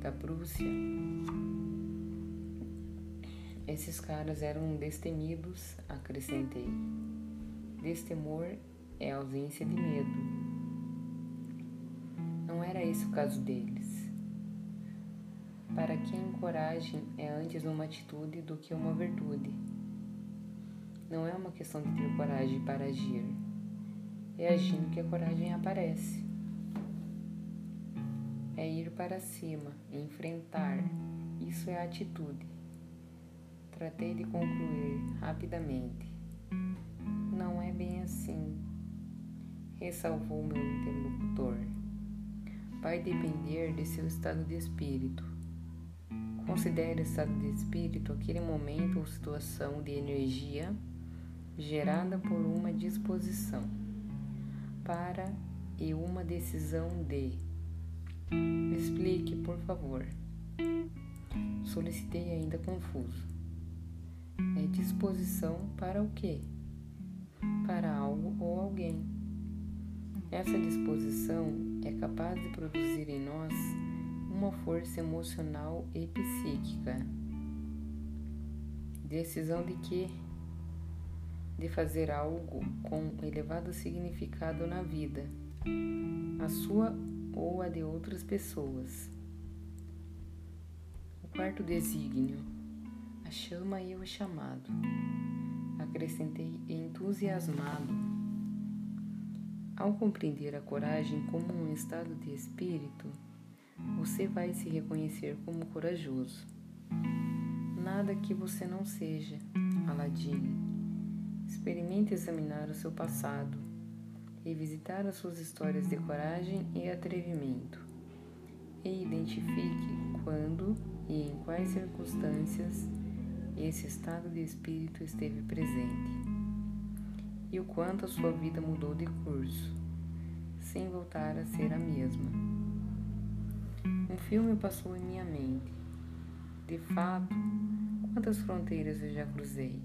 da Prússia esses caras eram destemidos, acrescentei. Destemor é ausência de medo. Não era esse o caso deles. Para quem coragem é antes uma atitude do que uma virtude. Não é uma questão de ter coragem para agir. É agindo que a coragem aparece. É ir para cima, enfrentar. Isso é atitude. Tratei de concluir rapidamente. Não é bem assim, ressalvou meu interlocutor. Vai depender de seu estado de espírito. Considere estado de espírito aquele momento ou situação de energia gerada por uma disposição para e uma decisão de. Explique, por favor. Solicitei ainda confuso. É disposição para o quê? Para algo ou alguém. Essa disposição é capaz de produzir em nós uma força emocional e psíquica. Decisão de quê? De fazer algo com elevado significado na vida, a sua ou a de outras pessoas. O quarto desígnio a chama e o chamado. Acrescentei entusiasmado. Ao compreender a coragem como um estado de espírito, você vai se reconhecer como corajoso. nada que você não seja, Aladim. Experimente examinar o seu passado, revisitar as suas histórias de coragem e atrevimento, e identifique quando e em quais circunstâncias esse estado de espírito esteve presente, e o quanto a sua vida mudou de curso, sem voltar a ser a mesma. Um filme passou em minha mente. De fato, quantas fronteiras eu já cruzei?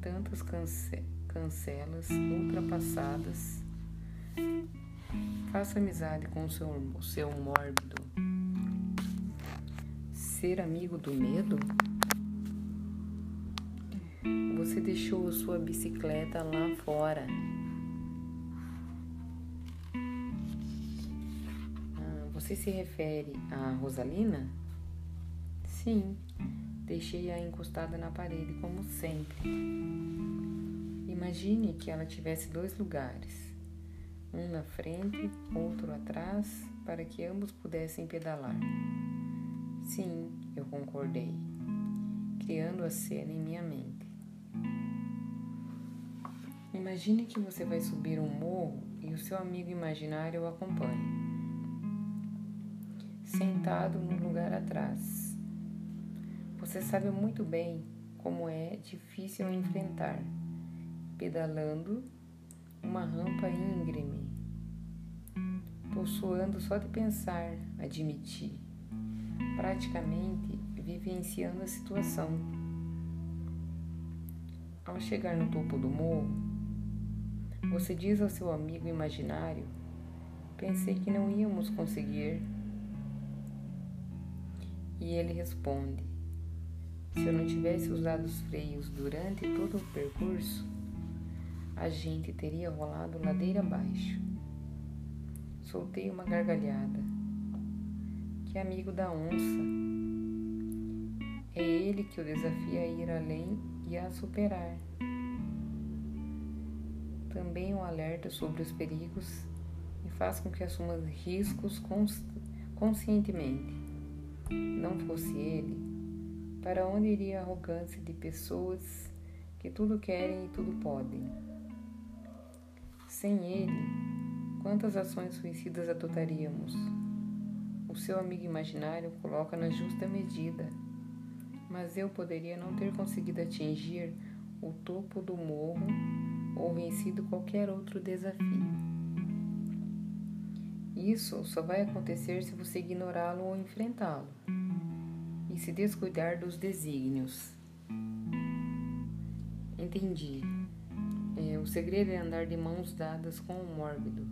Tantas cance cancelas ultrapassadas. Faça amizade com o seu, o seu mórbido. Ser amigo do medo? Você deixou sua bicicleta lá fora Você se refere a Rosalina? Sim, deixei-a encostada na parede, como sempre. Imagine que ela tivesse dois lugares, um na frente, outro atrás, para que ambos pudessem pedalar. Sim, eu concordei, criando a cena em minha mente. Imagine que você vai subir um morro e o seu amigo imaginário o acompanha sentado no lugar atrás. Você sabe muito bem como é difícil enfrentar, pedalando uma rampa íngreme. Tô suando só de pensar, admitir. Praticamente vivenciando a situação. Ao chegar no topo do morro, você diz ao seu amigo imaginário: Pensei que não íamos conseguir. E ele responde: Se eu não tivesse usado os freios durante todo o percurso, a gente teria rolado ladeira abaixo. Soltei uma gargalhada. Que amigo da onça. É ele que o desafia a ir além e a superar. Também o alerta sobre os perigos e faz com que assuma riscos conscientemente não fosse ele, para onde iria a arrogância de pessoas que tudo querem e tudo podem? Sem ele, quantas ações suicidas adotaríamos? O seu amigo imaginário coloca na justa medida, mas eu poderia não ter conseguido atingir o topo do morro ou vencido qualquer outro desafio. Isso só vai acontecer se você ignorá-lo ou enfrentá-lo e se descuidar dos desígnios. Entendi. É, o segredo é andar de mãos dadas com o mórbido,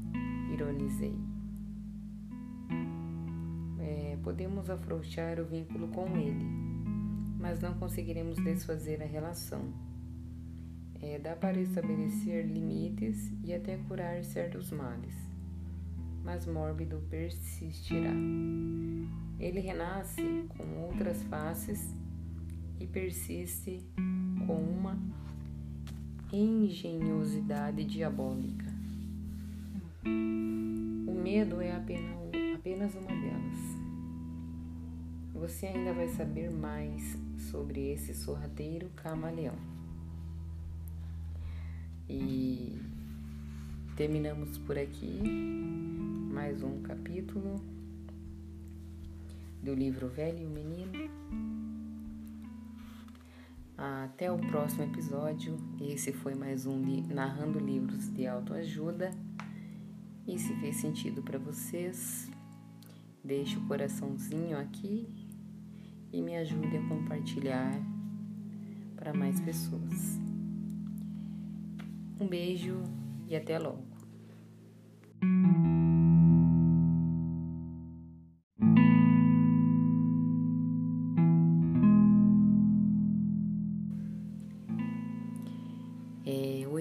ironizei. É, podemos afrouxar o vínculo com ele, mas não conseguiremos desfazer a relação. É, dá para estabelecer limites e até curar certos males mas mórbido persistirá. Ele renasce com outras faces e persiste com uma engenhosidade diabólica. O medo é apenas, apenas uma delas. Você ainda vai saber mais sobre esse sorrateiro camaleão. E terminamos por aqui mais um capítulo do livro Velho e o Menino. Até o próximo episódio. Esse foi mais um Narrando Livros de Autoajuda. E se fez sentido para vocês, deixe o coraçãozinho aqui e me ajude a compartilhar para mais pessoas. Um beijo e até logo.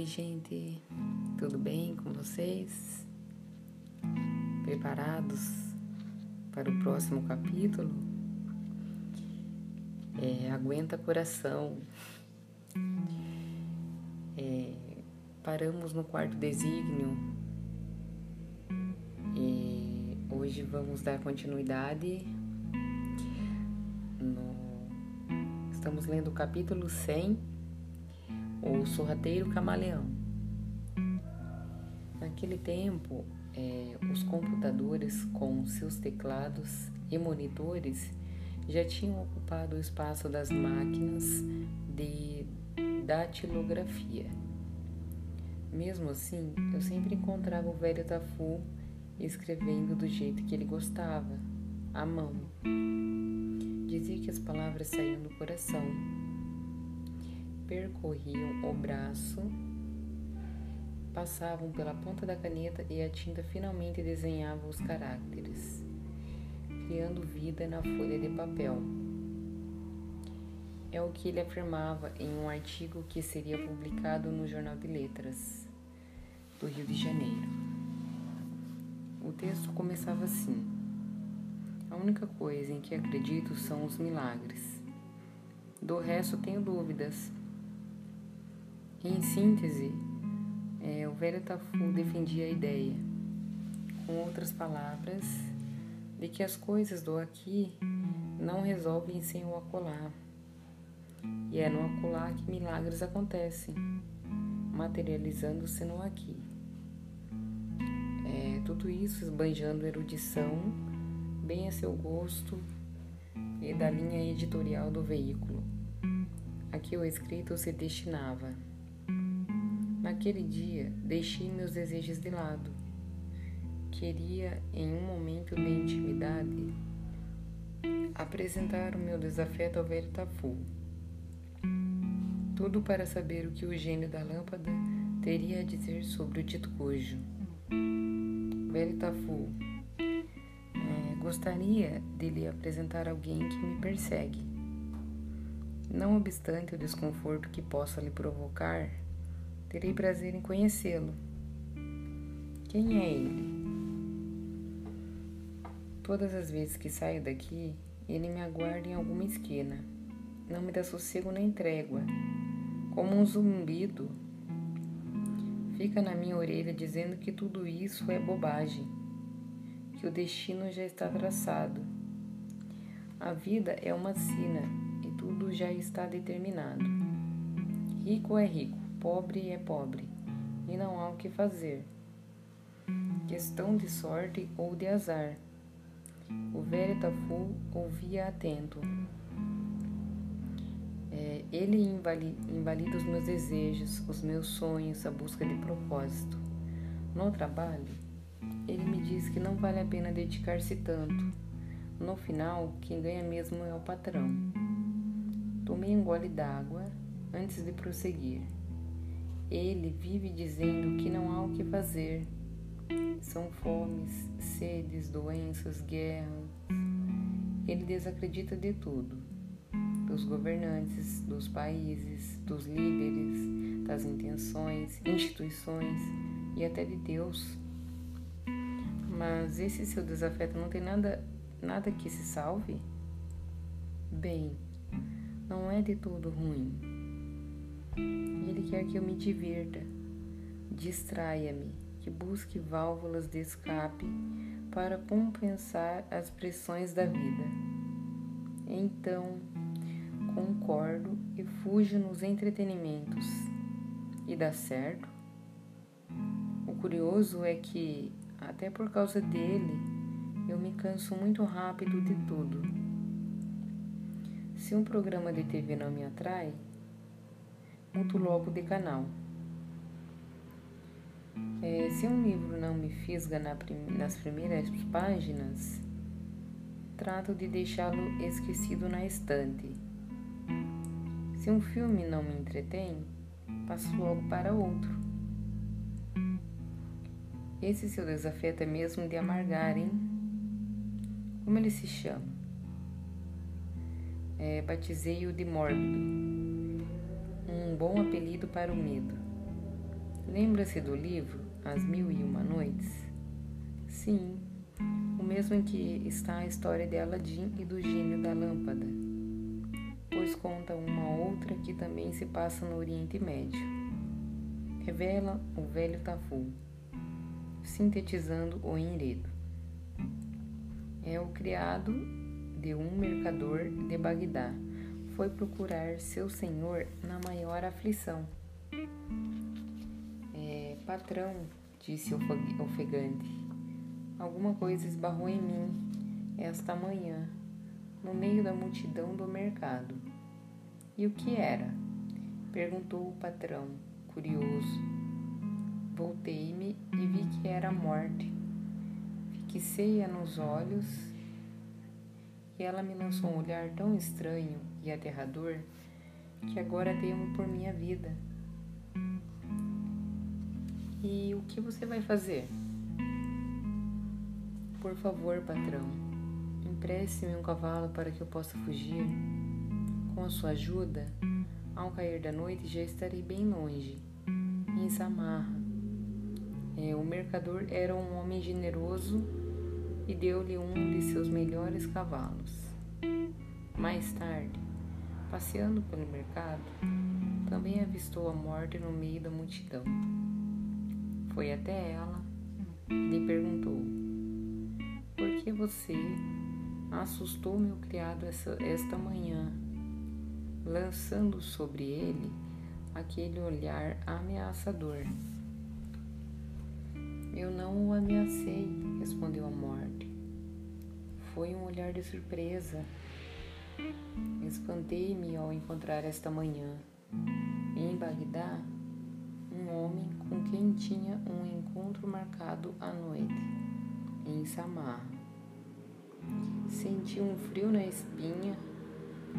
gente, tudo bem com vocês? Preparados para o próximo capítulo? É, aguenta coração. É, paramos no quarto desígnio e hoje vamos dar continuidade no estamos lendo o capítulo 100, O Sorrateiro Camaleão. Naquele tempo, é, os computadores com seus teclados e monitores já tinham ocupado o espaço das máquinas de datilografia. Mesmo assim, eu sempre encontrava o velho Tafu escrevendo do jeito que ele gostava, à mão. Dizia que as palavras saíam do coração. Percorriam o braço, passavam pela ponta da caneta e a tinta finalmente desenhava os caracteres, criando vida na folha de papel. É o que ele afirmava em um artigo que seria publicado no Jornal de Letras do Rio de Janeiro. O texto começava assim: A única coisa em que acredito são os milagres. Do resto tenho dúvidas. Em síntese, é, o velho Tafu defendia a ideia, com outras palavras, de que as coisas do aqui não resolvem sem o acolá e é no acolá que milagres acontecem, materializando-se no aqui. É, tudo isso esbanjando erudição, bem a seu gosto e da linha editorial do veículo, a que o escrito se destinava. Naquele dia, deixei meus desejos de lado. Queria, em um momento de intimidade, apresentar o meu desafeto ao velho Tafu tudo para saber o que o gênio da lâmpada teria a dizer sobre o dito cujo. Velho Tafu, é, gostaria de lhe apresentar alguém que me persegue. Não obstante o desconforto que possa lhe provocar, terei prazer em conhecê-lo. Quem é ele? Todas as vezes que saio daqui, ele me aguarda em alguma esquina. Não me dá sossego nem trégua como um zumbido, fica na minha orelha dizendo que tudo isso é bobagem, que o destino já está traçado. A vida é uma sina e tudo já está determinado. Rico é rico, pobre é pobre, e não há o que fazer. Questão de sorte ou de azar. O velho Tafu ouvia atento. É, ele invalida os meus desejos, os meus sonhos, a busca de propósito. No trabalho, ele me diz que não vale a pena dedicar-se tanto. No final, quem ganha mesmo é o patrão. Tomei um gole d'água antes de prosseguir. Ele vive dizendo que não há o que fazer. São fomes, sedes, doenças, guerras. Ele desacredita de tudo dos governantes, dos países, dos líderes, das intenções, instituições e até de Deus. Mas esse seu desafeto não tem nada, nada que se salve? Bem, não é de todo ruim. Ele quer que eu me divirta, distraia-me, que busque válvulas de escape para compensar as pressões da vida. Então, concordo e fujo nos entretenimentos. E dá certo. O curioso é que, até por causa dele, eu me canso muito rápido de tudo. Se um programa de TV não me atrai, mudo logo de canal. É, se um livro não me fisga na prim nas primeiras páginas, trato de deixá-lo esquecido na estante se um filme não me entretém, passo logo para outro. Esse seu desafeto é mesmo de amargar, hein? Como ele se chama? É, Batizei-o de mórbido. Um bom apelido para o medo. Lembra-se do livro As Mil e Uma Noites? Sim, o mesmo em que está a história de Aladim e do gênio da lâmpada depois conta uma outra que também se passa no Oriente Médio. Revela o velho Tafu, sintetizando o enredo. É o criado de um mercador de Bagdá, foi procurar seu senhor na maior aflição. Patrão, disse ofegante, alguma coisa esbarrou em mim esta manhã, no meio da multidão do mercado. E o que era? perguntou o patrão, curioso. Voltei-me e vi que era a morte. Fixei-a nos olhos e ela me lançou um olhar tão estranho e aterrador que agora temo por minha vida. E o que você vai fazer? Por favor, patrão, empreste-me um cavalo para que eu possa fugir. Com a sua ajuda, ao cair da noite já estarei bem longe, em Samarra. É, o mercador era um homem generoso e deu-lhe um de seus melhores cavalos. Mais tarde, passeando pelo mercado, também avistou a morte no meio da multidão. Foi até ela e lhe perguntou: Por que você assustou meu criado essa, esta manhã, lançando sobre ele aquele olhar ameaçador? Eu não o ameacei, respondeu a morte. Foi um olhar de surpresa. Espantei-me ao encontrar esta manhã, em Bagdá, um homem com quem tinha um encontro marcado à noite, em Samar. Senti um frio na espinha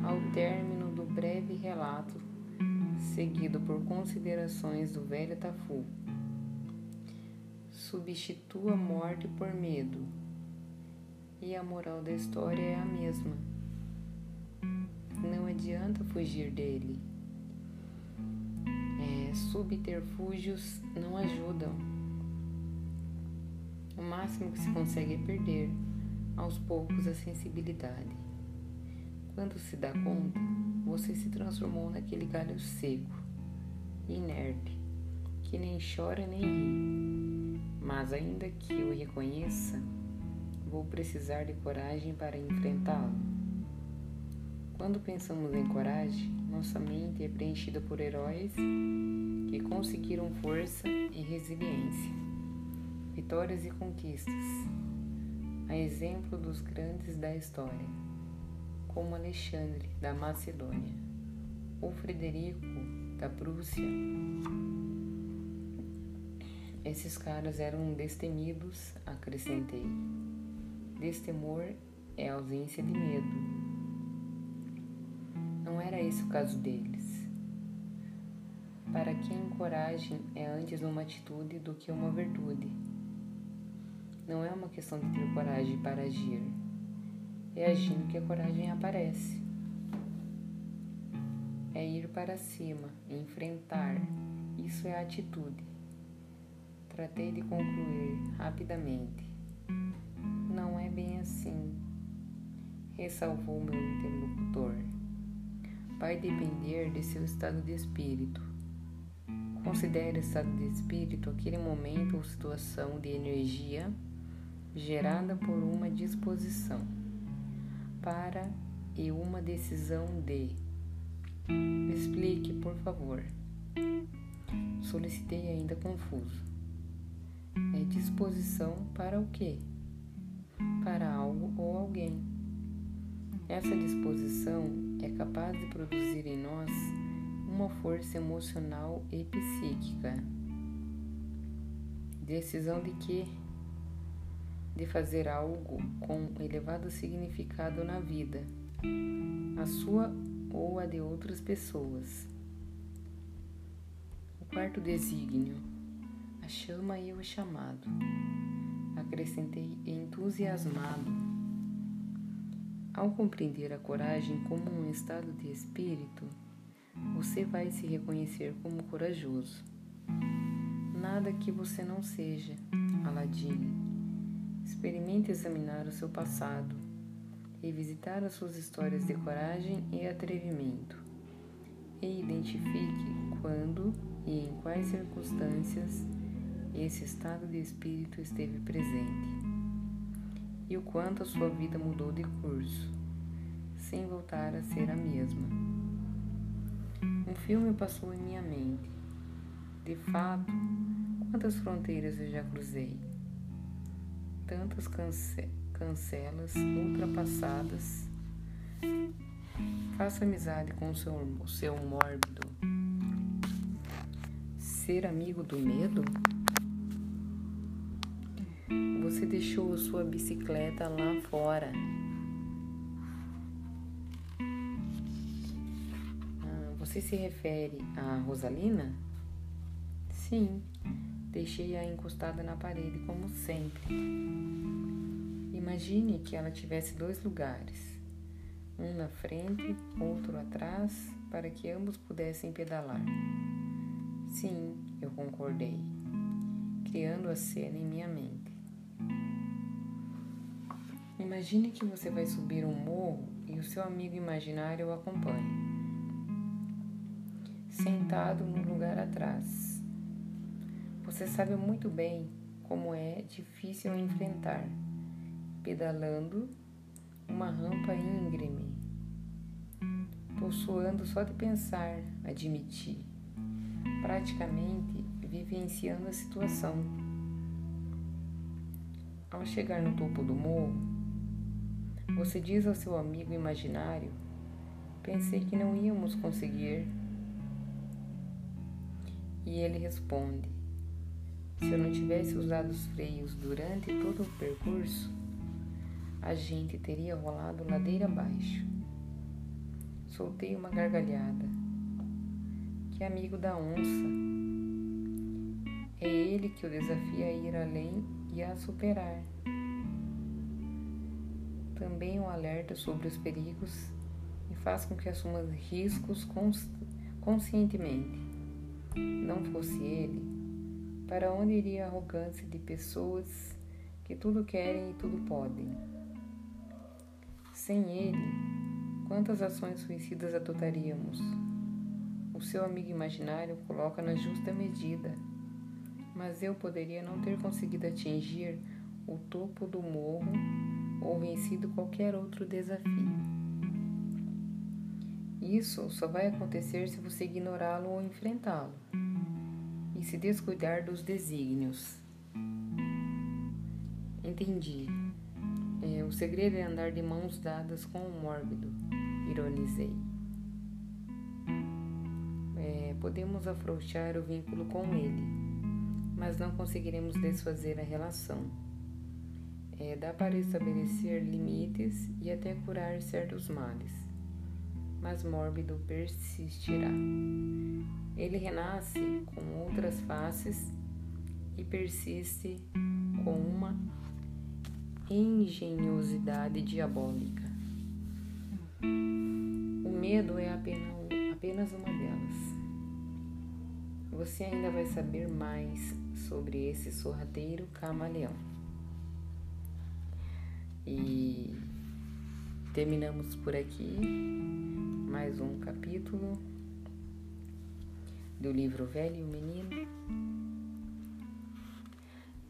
ao término do breve relato, seguido por considerações do velho Tafu substitua morte por medo. E a moral da história é a mesma. Não adianta fugir dele. É, subterfúgios não ajudam. O máximo que se consegue é perder, aos poucos, a sensibilidade. Quando se dá conta, você se transformou naquele galho seco, inerte, que nem chora nem ri mas ainda que o reconheça, vou precisar de coragem para enfrentá-lo. Quando pensamos em coragem, nossa mente é preenchida por heróis que conseguiram força e resiliência, vitórias e conquistas, a exemplo dos grandes da história, como Alexandre da Macedônia ou Frederico da Prússia esses caras eram destemidos, acrescentei. Destemor é ausência de medo. Era esse o caso deles. Para quem coragem é antes uma atitude do que uma virtude. Não é uma questão de ter coragem para agir. É agindo que a coragem aparece. É ir para cima, enfrentar. Isso é atitude. Tratei de concluir rapidamente. Não é bem assim, ressalvou meu interlocutor. Vai depender de seu estado de espírito. Considere estado de espírito aquele momento ou situação de energia gerada por uma disposição para e uma decisão de. Explique, por favor. Solicitei ainda confuso é disposição para o quê? Para algo ou alguém. Essa disposição é capaz de produzir em nós uma força emocional e psíquica. Decisão de quê? De fazer algo com elevado significado na vida, a sua ou a de outras pessoas. O quarto desígnio a chama e o chamado. Acrescentei entusiasmado. Ao compreender a coragem como um estado de espírito, você vai se reconhecer como corajoso. Nada que você não seja, Aladim. Experimente examinar o seu passado, revisitar as suas histórias de coragem e atrevimento, e identifique quando e em quais circunstâncias esse estado de espírito esteve presente e o quanto a sua vida mudou de curso, sem voltar a ser a mesma. Um filme passou em minha mente. De fato, quantas fronteiras eu já cruzei? Tantas cance cancelas ultrapassadas. Faça amizade com o seu, o seu mórbido. Ser amigo do medo? Você deixou sua bicicleta lá fora. Ah, você se refere a Rosalina? Sim, deixei-a encostada na parede como sempre. Imagine que ela tivesse dois lugares, um na frente, outro atrás, para que ambos pudessem pedalar. Sim, eu concordei, criando a cena em minha mente. Imagine que você vai subir um morro e o seu amigo imaginário o acompanha, sentado no lugar atrás. Você sabe muito bem como é difícil enfrentar, pedalando uma rampa íngreme. Tô suando só de pensar, admiti, praticamente vivenciando a situação. Ao chegar no topo do morro, você diz ao seu amigo imaginário: Pensei que não íamos conseguir. E ele responde: Se eu não tivesse usado os freios durante todo o percurso, a gente teria rolado ladeira abaixo. Soltei uma gargalhada. Que amigo da onça! É ele que o desafia a ir além e a superar também o alerta sobre os perigos e faz com que assuma riscos conscientemente. Não fosse ele, para onde iria a arrogância de pessoas que tudo querem e tudo podem? Sem ele, quantas ações suicidas adotaríamos? O seu amigo imaginário coloca na justa medida, mas eu poderia não ter conseguido atingir o topo do morro ou vencido qualquer outro desafio. Isso só vai acontecer se você ignorá-lo ou enfrentá-lo e se descuidar dos desígnios. Entendi. É, o segredo é andar de mãos dadas com o mórbido, ironizei. É, podemos afrouxar o vínculo com ele, mas não conseguiremos desfazer a relação é, dá para estabelecer limites e até curar certos males, mas mórbido persistirá. Ele renasce com outras faces e persiste com uma engenhosidade diabólica. O medo é apenas, uma delas. Você ainda vai saber mais sobre esse sorrateiro camaleão. E terminamos por aqui mais um capítulo do livro Velho e o Menino.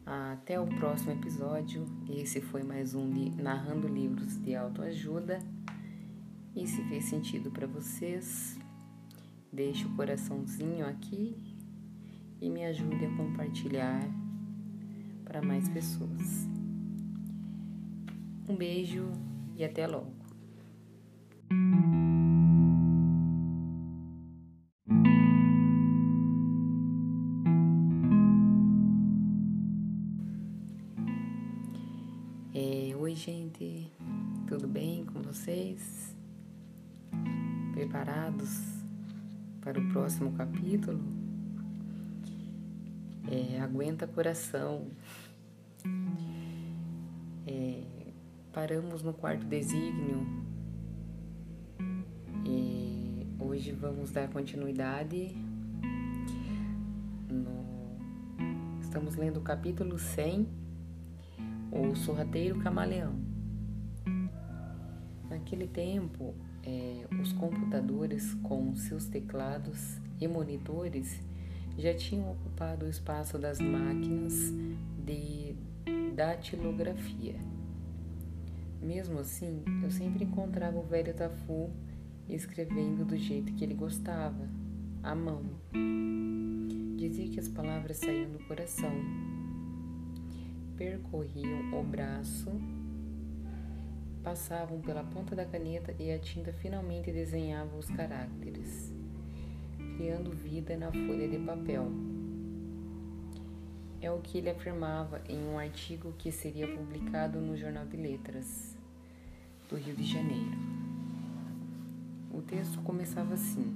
Até o próximo episódio. Esse foi mais um Narrando Livros de Autoajuda. E se fez sentido para vocês, deixe o coraçãozinho aqui e me ajude a compartilhar para mais pessoas. Um beijo e até logo. É, oi, gente, tudo bem com vocês? Preparados para o próximo capítulo? É, aguenta coração. É, paramos no quarto desígnio e hoje vamos dar continuidade. No... Estamos lendo o capítulo 100, O Sorrateiro Camaleão. Naquele tempo, é, os computadores com seus teclados e monitores já tinham ocupado o espaço das máquinas de datilografia Mesmo assim, eu sempre encontrava o velho Tafu escrevendo do jeito que ele gostava, à mão. Dizia que as palavras saíam do coração, percorriam o braço, passavam pela ponta da caneta e a tinta finalmente desenhava os caracteres, criando vida na folha de papel. É o que ele afirmava em um artigo que seria publicado no Jornal de Letras do Rio de Janeiro. O texto começava assim: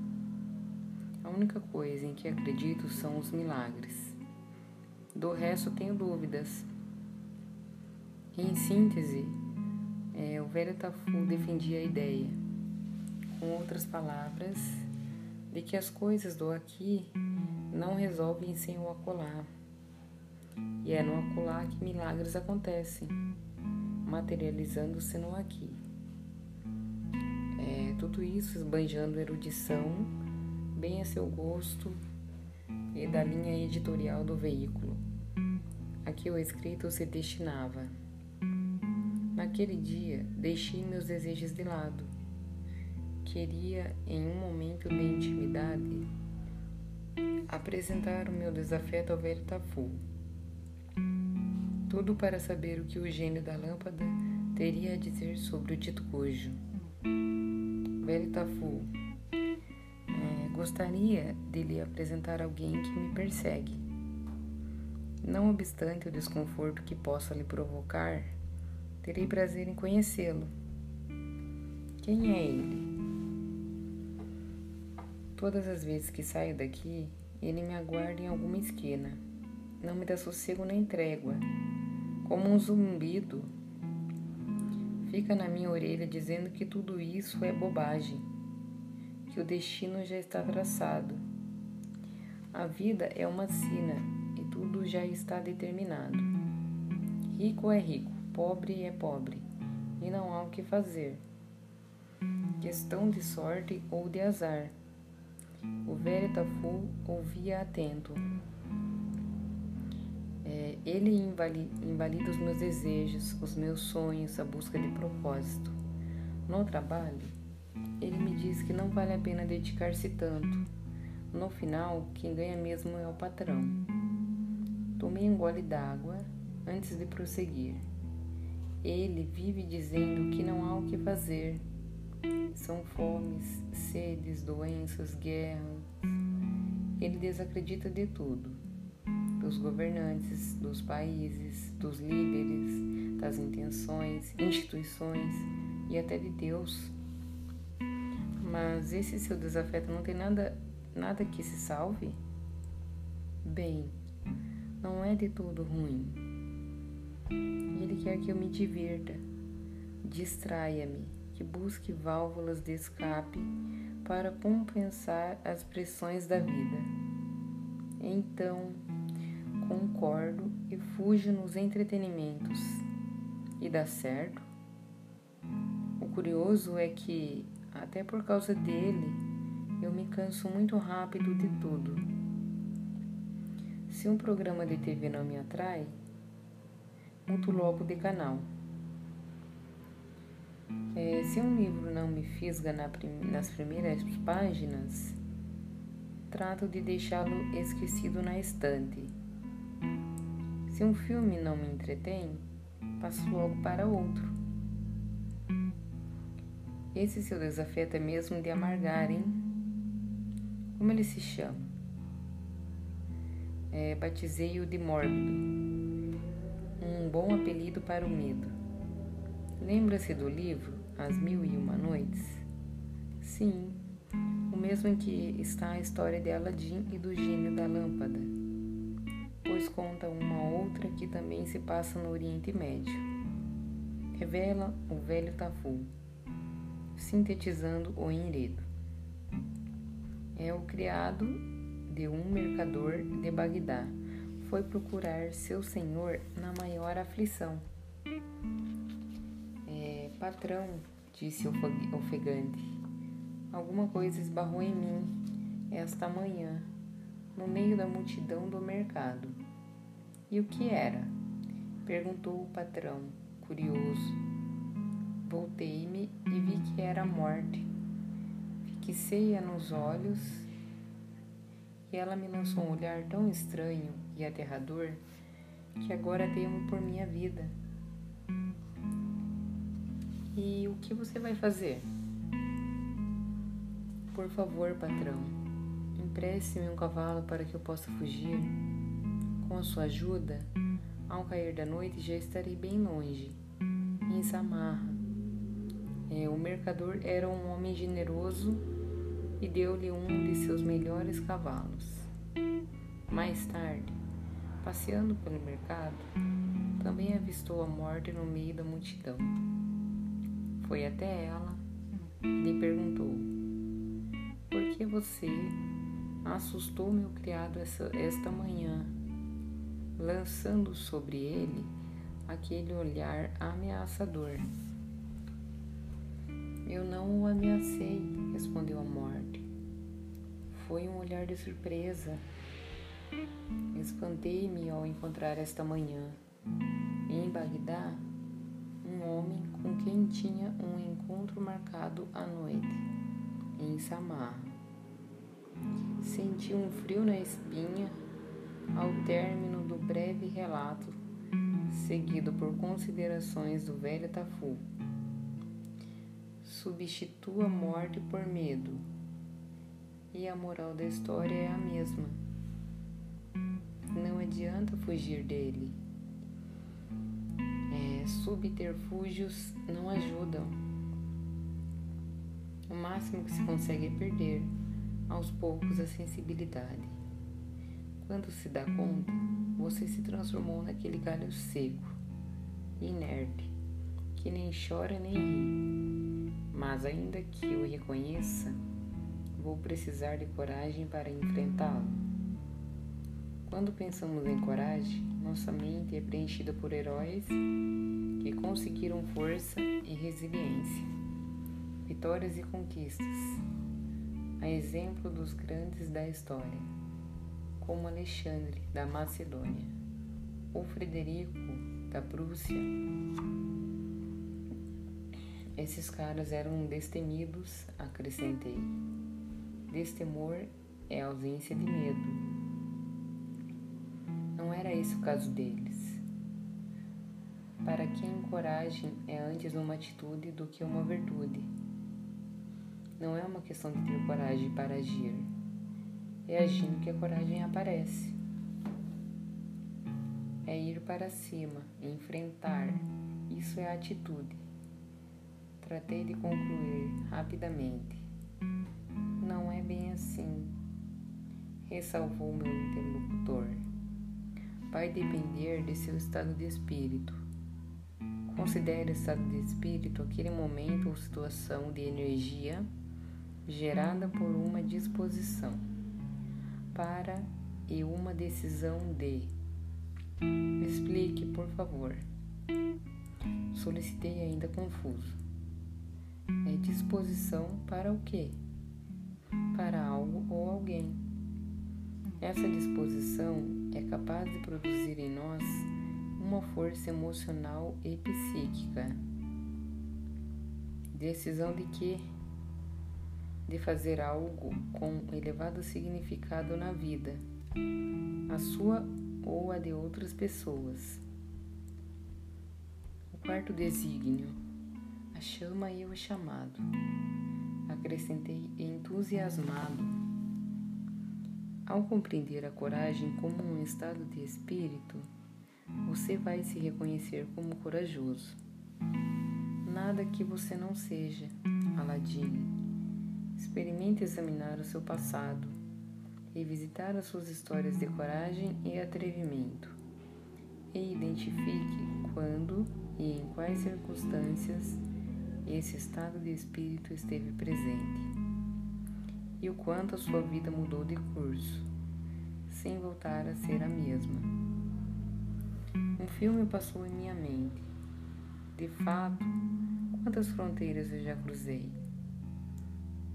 A única coisa em que acredito são os milagres. Do resto tenho dúvidas. Em síntese, é, o velho Tafu defendia a ideia, com outras palavras, de que as coisas do aqui não resolvem sem o acolá e é no acolá que milagres acontecem, materializando-se no aqui. Tudo isso esbanjando erudição, bem a seu gosto e da linha editorial do veículo, a que o escrito se destinava. Naquele dia, deixei meus desejos de lado. Queria, em um momento de intimidade, apresentar o meu desafeto ao velho Tafu tudo para saber o que o gênio da lâmpada teria a dizer sobre o dito cujo. Velho Tafu, é, gostaria de lhe apresentar alguém que me persegue. Não obstante o desconforto que possa lhe provocar, terei prazer em conhecê-lo. Quem é ele? Todas as vezes que saio daqui, ele me aguarda em alguma esquina. Não me dá sossego nem trégua como um zumbido, fica na minha orelha dizendo que tudo isso é bobagem, que o destino já está traçado. A vida é uma sina e tudo já está determinado. Rico é rico, pobre é pobre, e não há o que fazer. Questão de sorte ou de azar. O velho Tafu ouvia atento. É, ele invalida os meus desejos, os meus sonhos, a busca de propósito. No trabalho, ele me diz que não vale a pena dedicar-se tanto. No final, quem ganha mesmo é o patrão. Tomei um gole d'água antes de prosseguir. Ele vive dizendo que não há o que fazer. São fomes, sedes, doenças, guerras. Ele desacredita de tudo dos governantes, dos países, dos líderes, das intenções, instituições e até de Deus. Mas esse seu desafeto não tem nada, nada que se salve? Bem, não é de todo ruim. Ele quer que eu me divirta, distraia-me, que busque válvulas de escape para compensar as pressões da vida. Então, concordo e fujo nos entretenimentos. E dá certo? O curioso é que, até por causa dele, eu me canso muito rápido de tudo. Se um programa de TV não me atrai, mudo logo de canal. É, se um livro não me fisga na prim nas primeiras páginas, trato de deixá-lo esquecido na estante se um filme não me entretém, passo logo para outro. Esse seu desafeto é mesmo de amargar, hein? Como ele se chama? É, Batizei-o de mórbido. Um bom apelido para o medo. Lembra-se do livro As Mil e Uma Noites? Sim, o mesmo em que está a história de Aladim e do gênio da lâmpada pois conta uma outra que também se passa no Oriente Médio. Revela o velho Tafu, sintetizando o enredo. É o criado de um mercador de Bagdá. Foi procurar seu senhor na maior aflição. É, patrão, disse ofegante, alguma coisa esbarrou em mim esta manhã no meio da multidão do mercado. E o que era? perguntou o patrão, curioso. Voltei-me e vi que era a morte. Fixei-a nos olhos e ela me lançou um olhar tão estranho e aterrador que agora temo por minha vida. E o que você vai fazer? Por favor, patrão, empreste-me um cavalo para que eu possa fugir. Com sua ajuda, ao cair da noite já estarei bem longe, em Samarra. É, o mercador era um homem generoso e deu-lhe um de seus melhores cavalos. Mais tarde, passeando pelo mercado, também avistou a morte no meio da multidão. Foi até ela e lhe perguntou: Por que você assustou meu criado essa, esta manhã, lançando sobre ele aquele olhar ameaçador? Eu não o ameacei, respondeu a morte. Foi um olhar de surpresa. Espantei-me ao encontrar esta manhã, em Bagdá, um homem com quem tinha um encontro marcado à noite, em Samar. Senti um frio na espinha ao término do breve relato, seguido por considerações do velho Tafu substitua morte por medo. E a moral da história é a mesma. Não adianta fugir dele. É, subterfúgios não ajudam. O máximo que se consegue é perder, aos poucos, a sensibilidade. Quando se dá conta, você se transformou naquele galho seco, inerte, que nem chora nem ri. Mas ainda que o reconheça, vou precisar de coragem para enfrentá-lo. Quando pensamos em coragem, nossa mente é preenchida por heróis que conseguiram força e resiliência, vitórias e conquistas, a exemplo dos grandes da história, como Alexandre da Macedônia ou Frederico da Prússia esses caras eram destemidos, acrescentei. Destemor é ausência de medo. Não era esse o caso deles. Para quem coragem é antes uma atitude do que uma virtude. Não é uma questão de ter coragem para agir. É agindo que a coragem aparece. É ir para cima, enfrentar. Isso é atitude. Tratei de concluir rapidamente. Não é bem assim, ressalvou meu interlocutor. Vai depender de seu estado de espírito. Considere estado de espírito aquele momento ou situação de energia gerada por uma disposição para e uma decisão de. Explique, por favor. Solicitei ainda confuso. É disposição para o quê? Para algo ou alguém. Essa disposição é capaz de produzir em nós uma força emocional e psíquica. Decisão de quê? De fazer algo com elevado significado na vida, a sua ou a de outras pessoas. O quarto desígnio a chama e o chamado. Acrescentei entusiasmado. Ao compreender a coragem como um estado de espírito, você vai se reconhecer como corajoso. Nada que você não seja, Aladim. Experimente examinar o seu passado, revisitar as suas histórias de coragem e atrevimento, e identifique quando e em quais circunstâncias esse estado de espírito esteve presente e o quanto a sua vida mudou de curso, sem voltar a ser a mesma. Um filme passou em minha mente. De fato, quantas fronteiras eu já cruzei,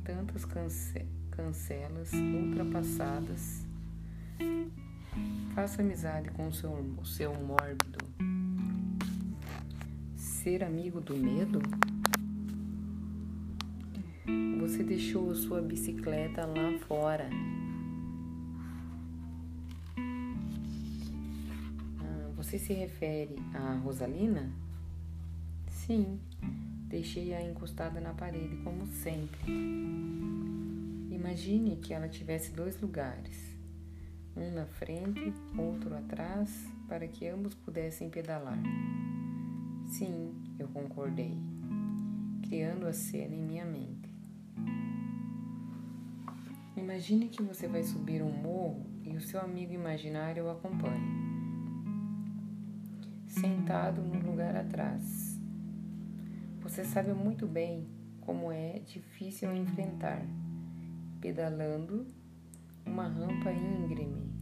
tantas cance cancelas ultrapassadas. Faça amizade com o seu, o seu mórbido. Ser amigo do medo? Você deixou sua bicicleta lá fora. Ah, você se refere a Rosalina? Sim, deixei-a encostada na parede, como sempre. Imagine que ela tivesse dois lugares, um na frente, outro atrás, para que ambos pudessem pedalar. Sim, eu concordei, criando a cena em minha mente. Imagine que você vai subir um morro e o seu amigo imaginário o acompanha, sentado no lugar atrás. Você sabe muito bem como é difícil enfrentar, pedalando uma rampa íngreme.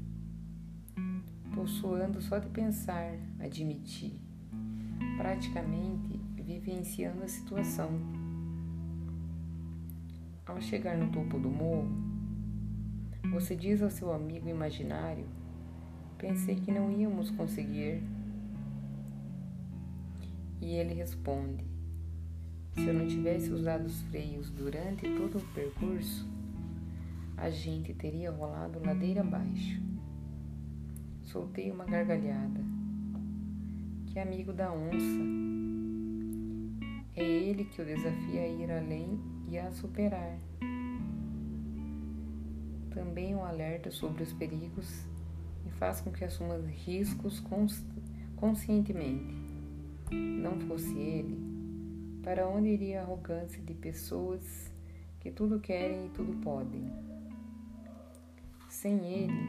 Tô suando só de pensar, admiti praticamente vivenciando a situação. Ao chegar no topo do morro, você diz ao seu amigo imaginário: Pensei que não íamos conseguir. E ele responde: Se eu não tivesse usado os freios durante todo o percurso, a gente teria rolado ladeira abaixo. Soltei uma gargalhada que amigo da onça. É ele que o desafia a ir além e a superar. Também o alerta sobre os perigos e faz com que assuma riscos conscientemente. Não fosse ele, para onde iria a arrogância de pessoas que tudo querem e tudo podem? Sem ele,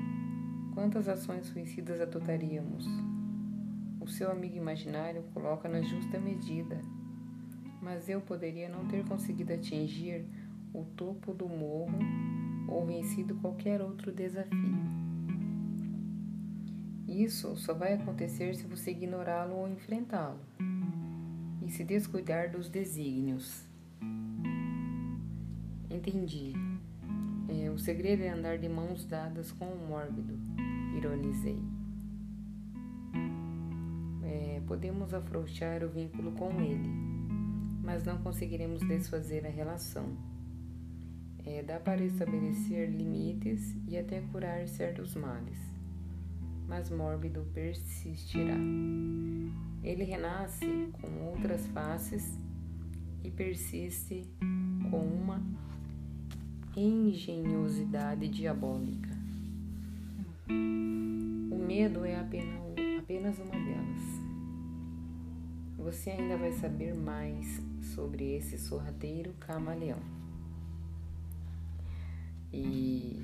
quantas ações suicidas adotaríamos? o seu amigo imaginário coloca na justa medida. Mas eu poderia não ter conseguido atingir o topo do morro ou vencido qualquer outro desafio. Isso só vai acontecer se você ignorá-lo ou enfrentá-lo e se descuidar dos desígnios. Entendi. É, o segredo é andar de mãos dadas com o mórbido, ironizei podemos afrouxar o vínculo com ele, mas não conseguiremos desfazer a relação. É, dá para estabelecer limites e até curar certos males, mas mórbido persistirá. Ele renasce com outras faces e persiste com uma engenhosidade diabólica. O medo é apenas, uma delas você ainda vai saber mais sobre esse sorrateiro camaleão. E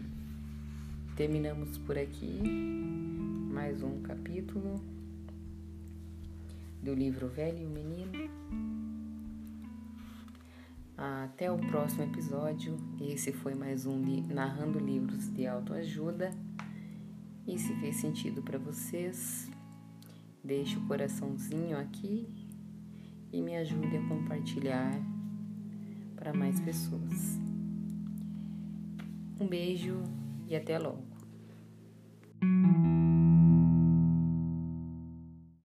terminamos por aqui mais um capítulo do livro Velho e o Menino. Até o próximo episódio. Esse foi mais um Narrando Livros de Autoajuda. E se fez sentido para vocês, deixe o coraçãozinho aqui e me ajude a compartilhar para mais pessoas. Um beijo e até logo.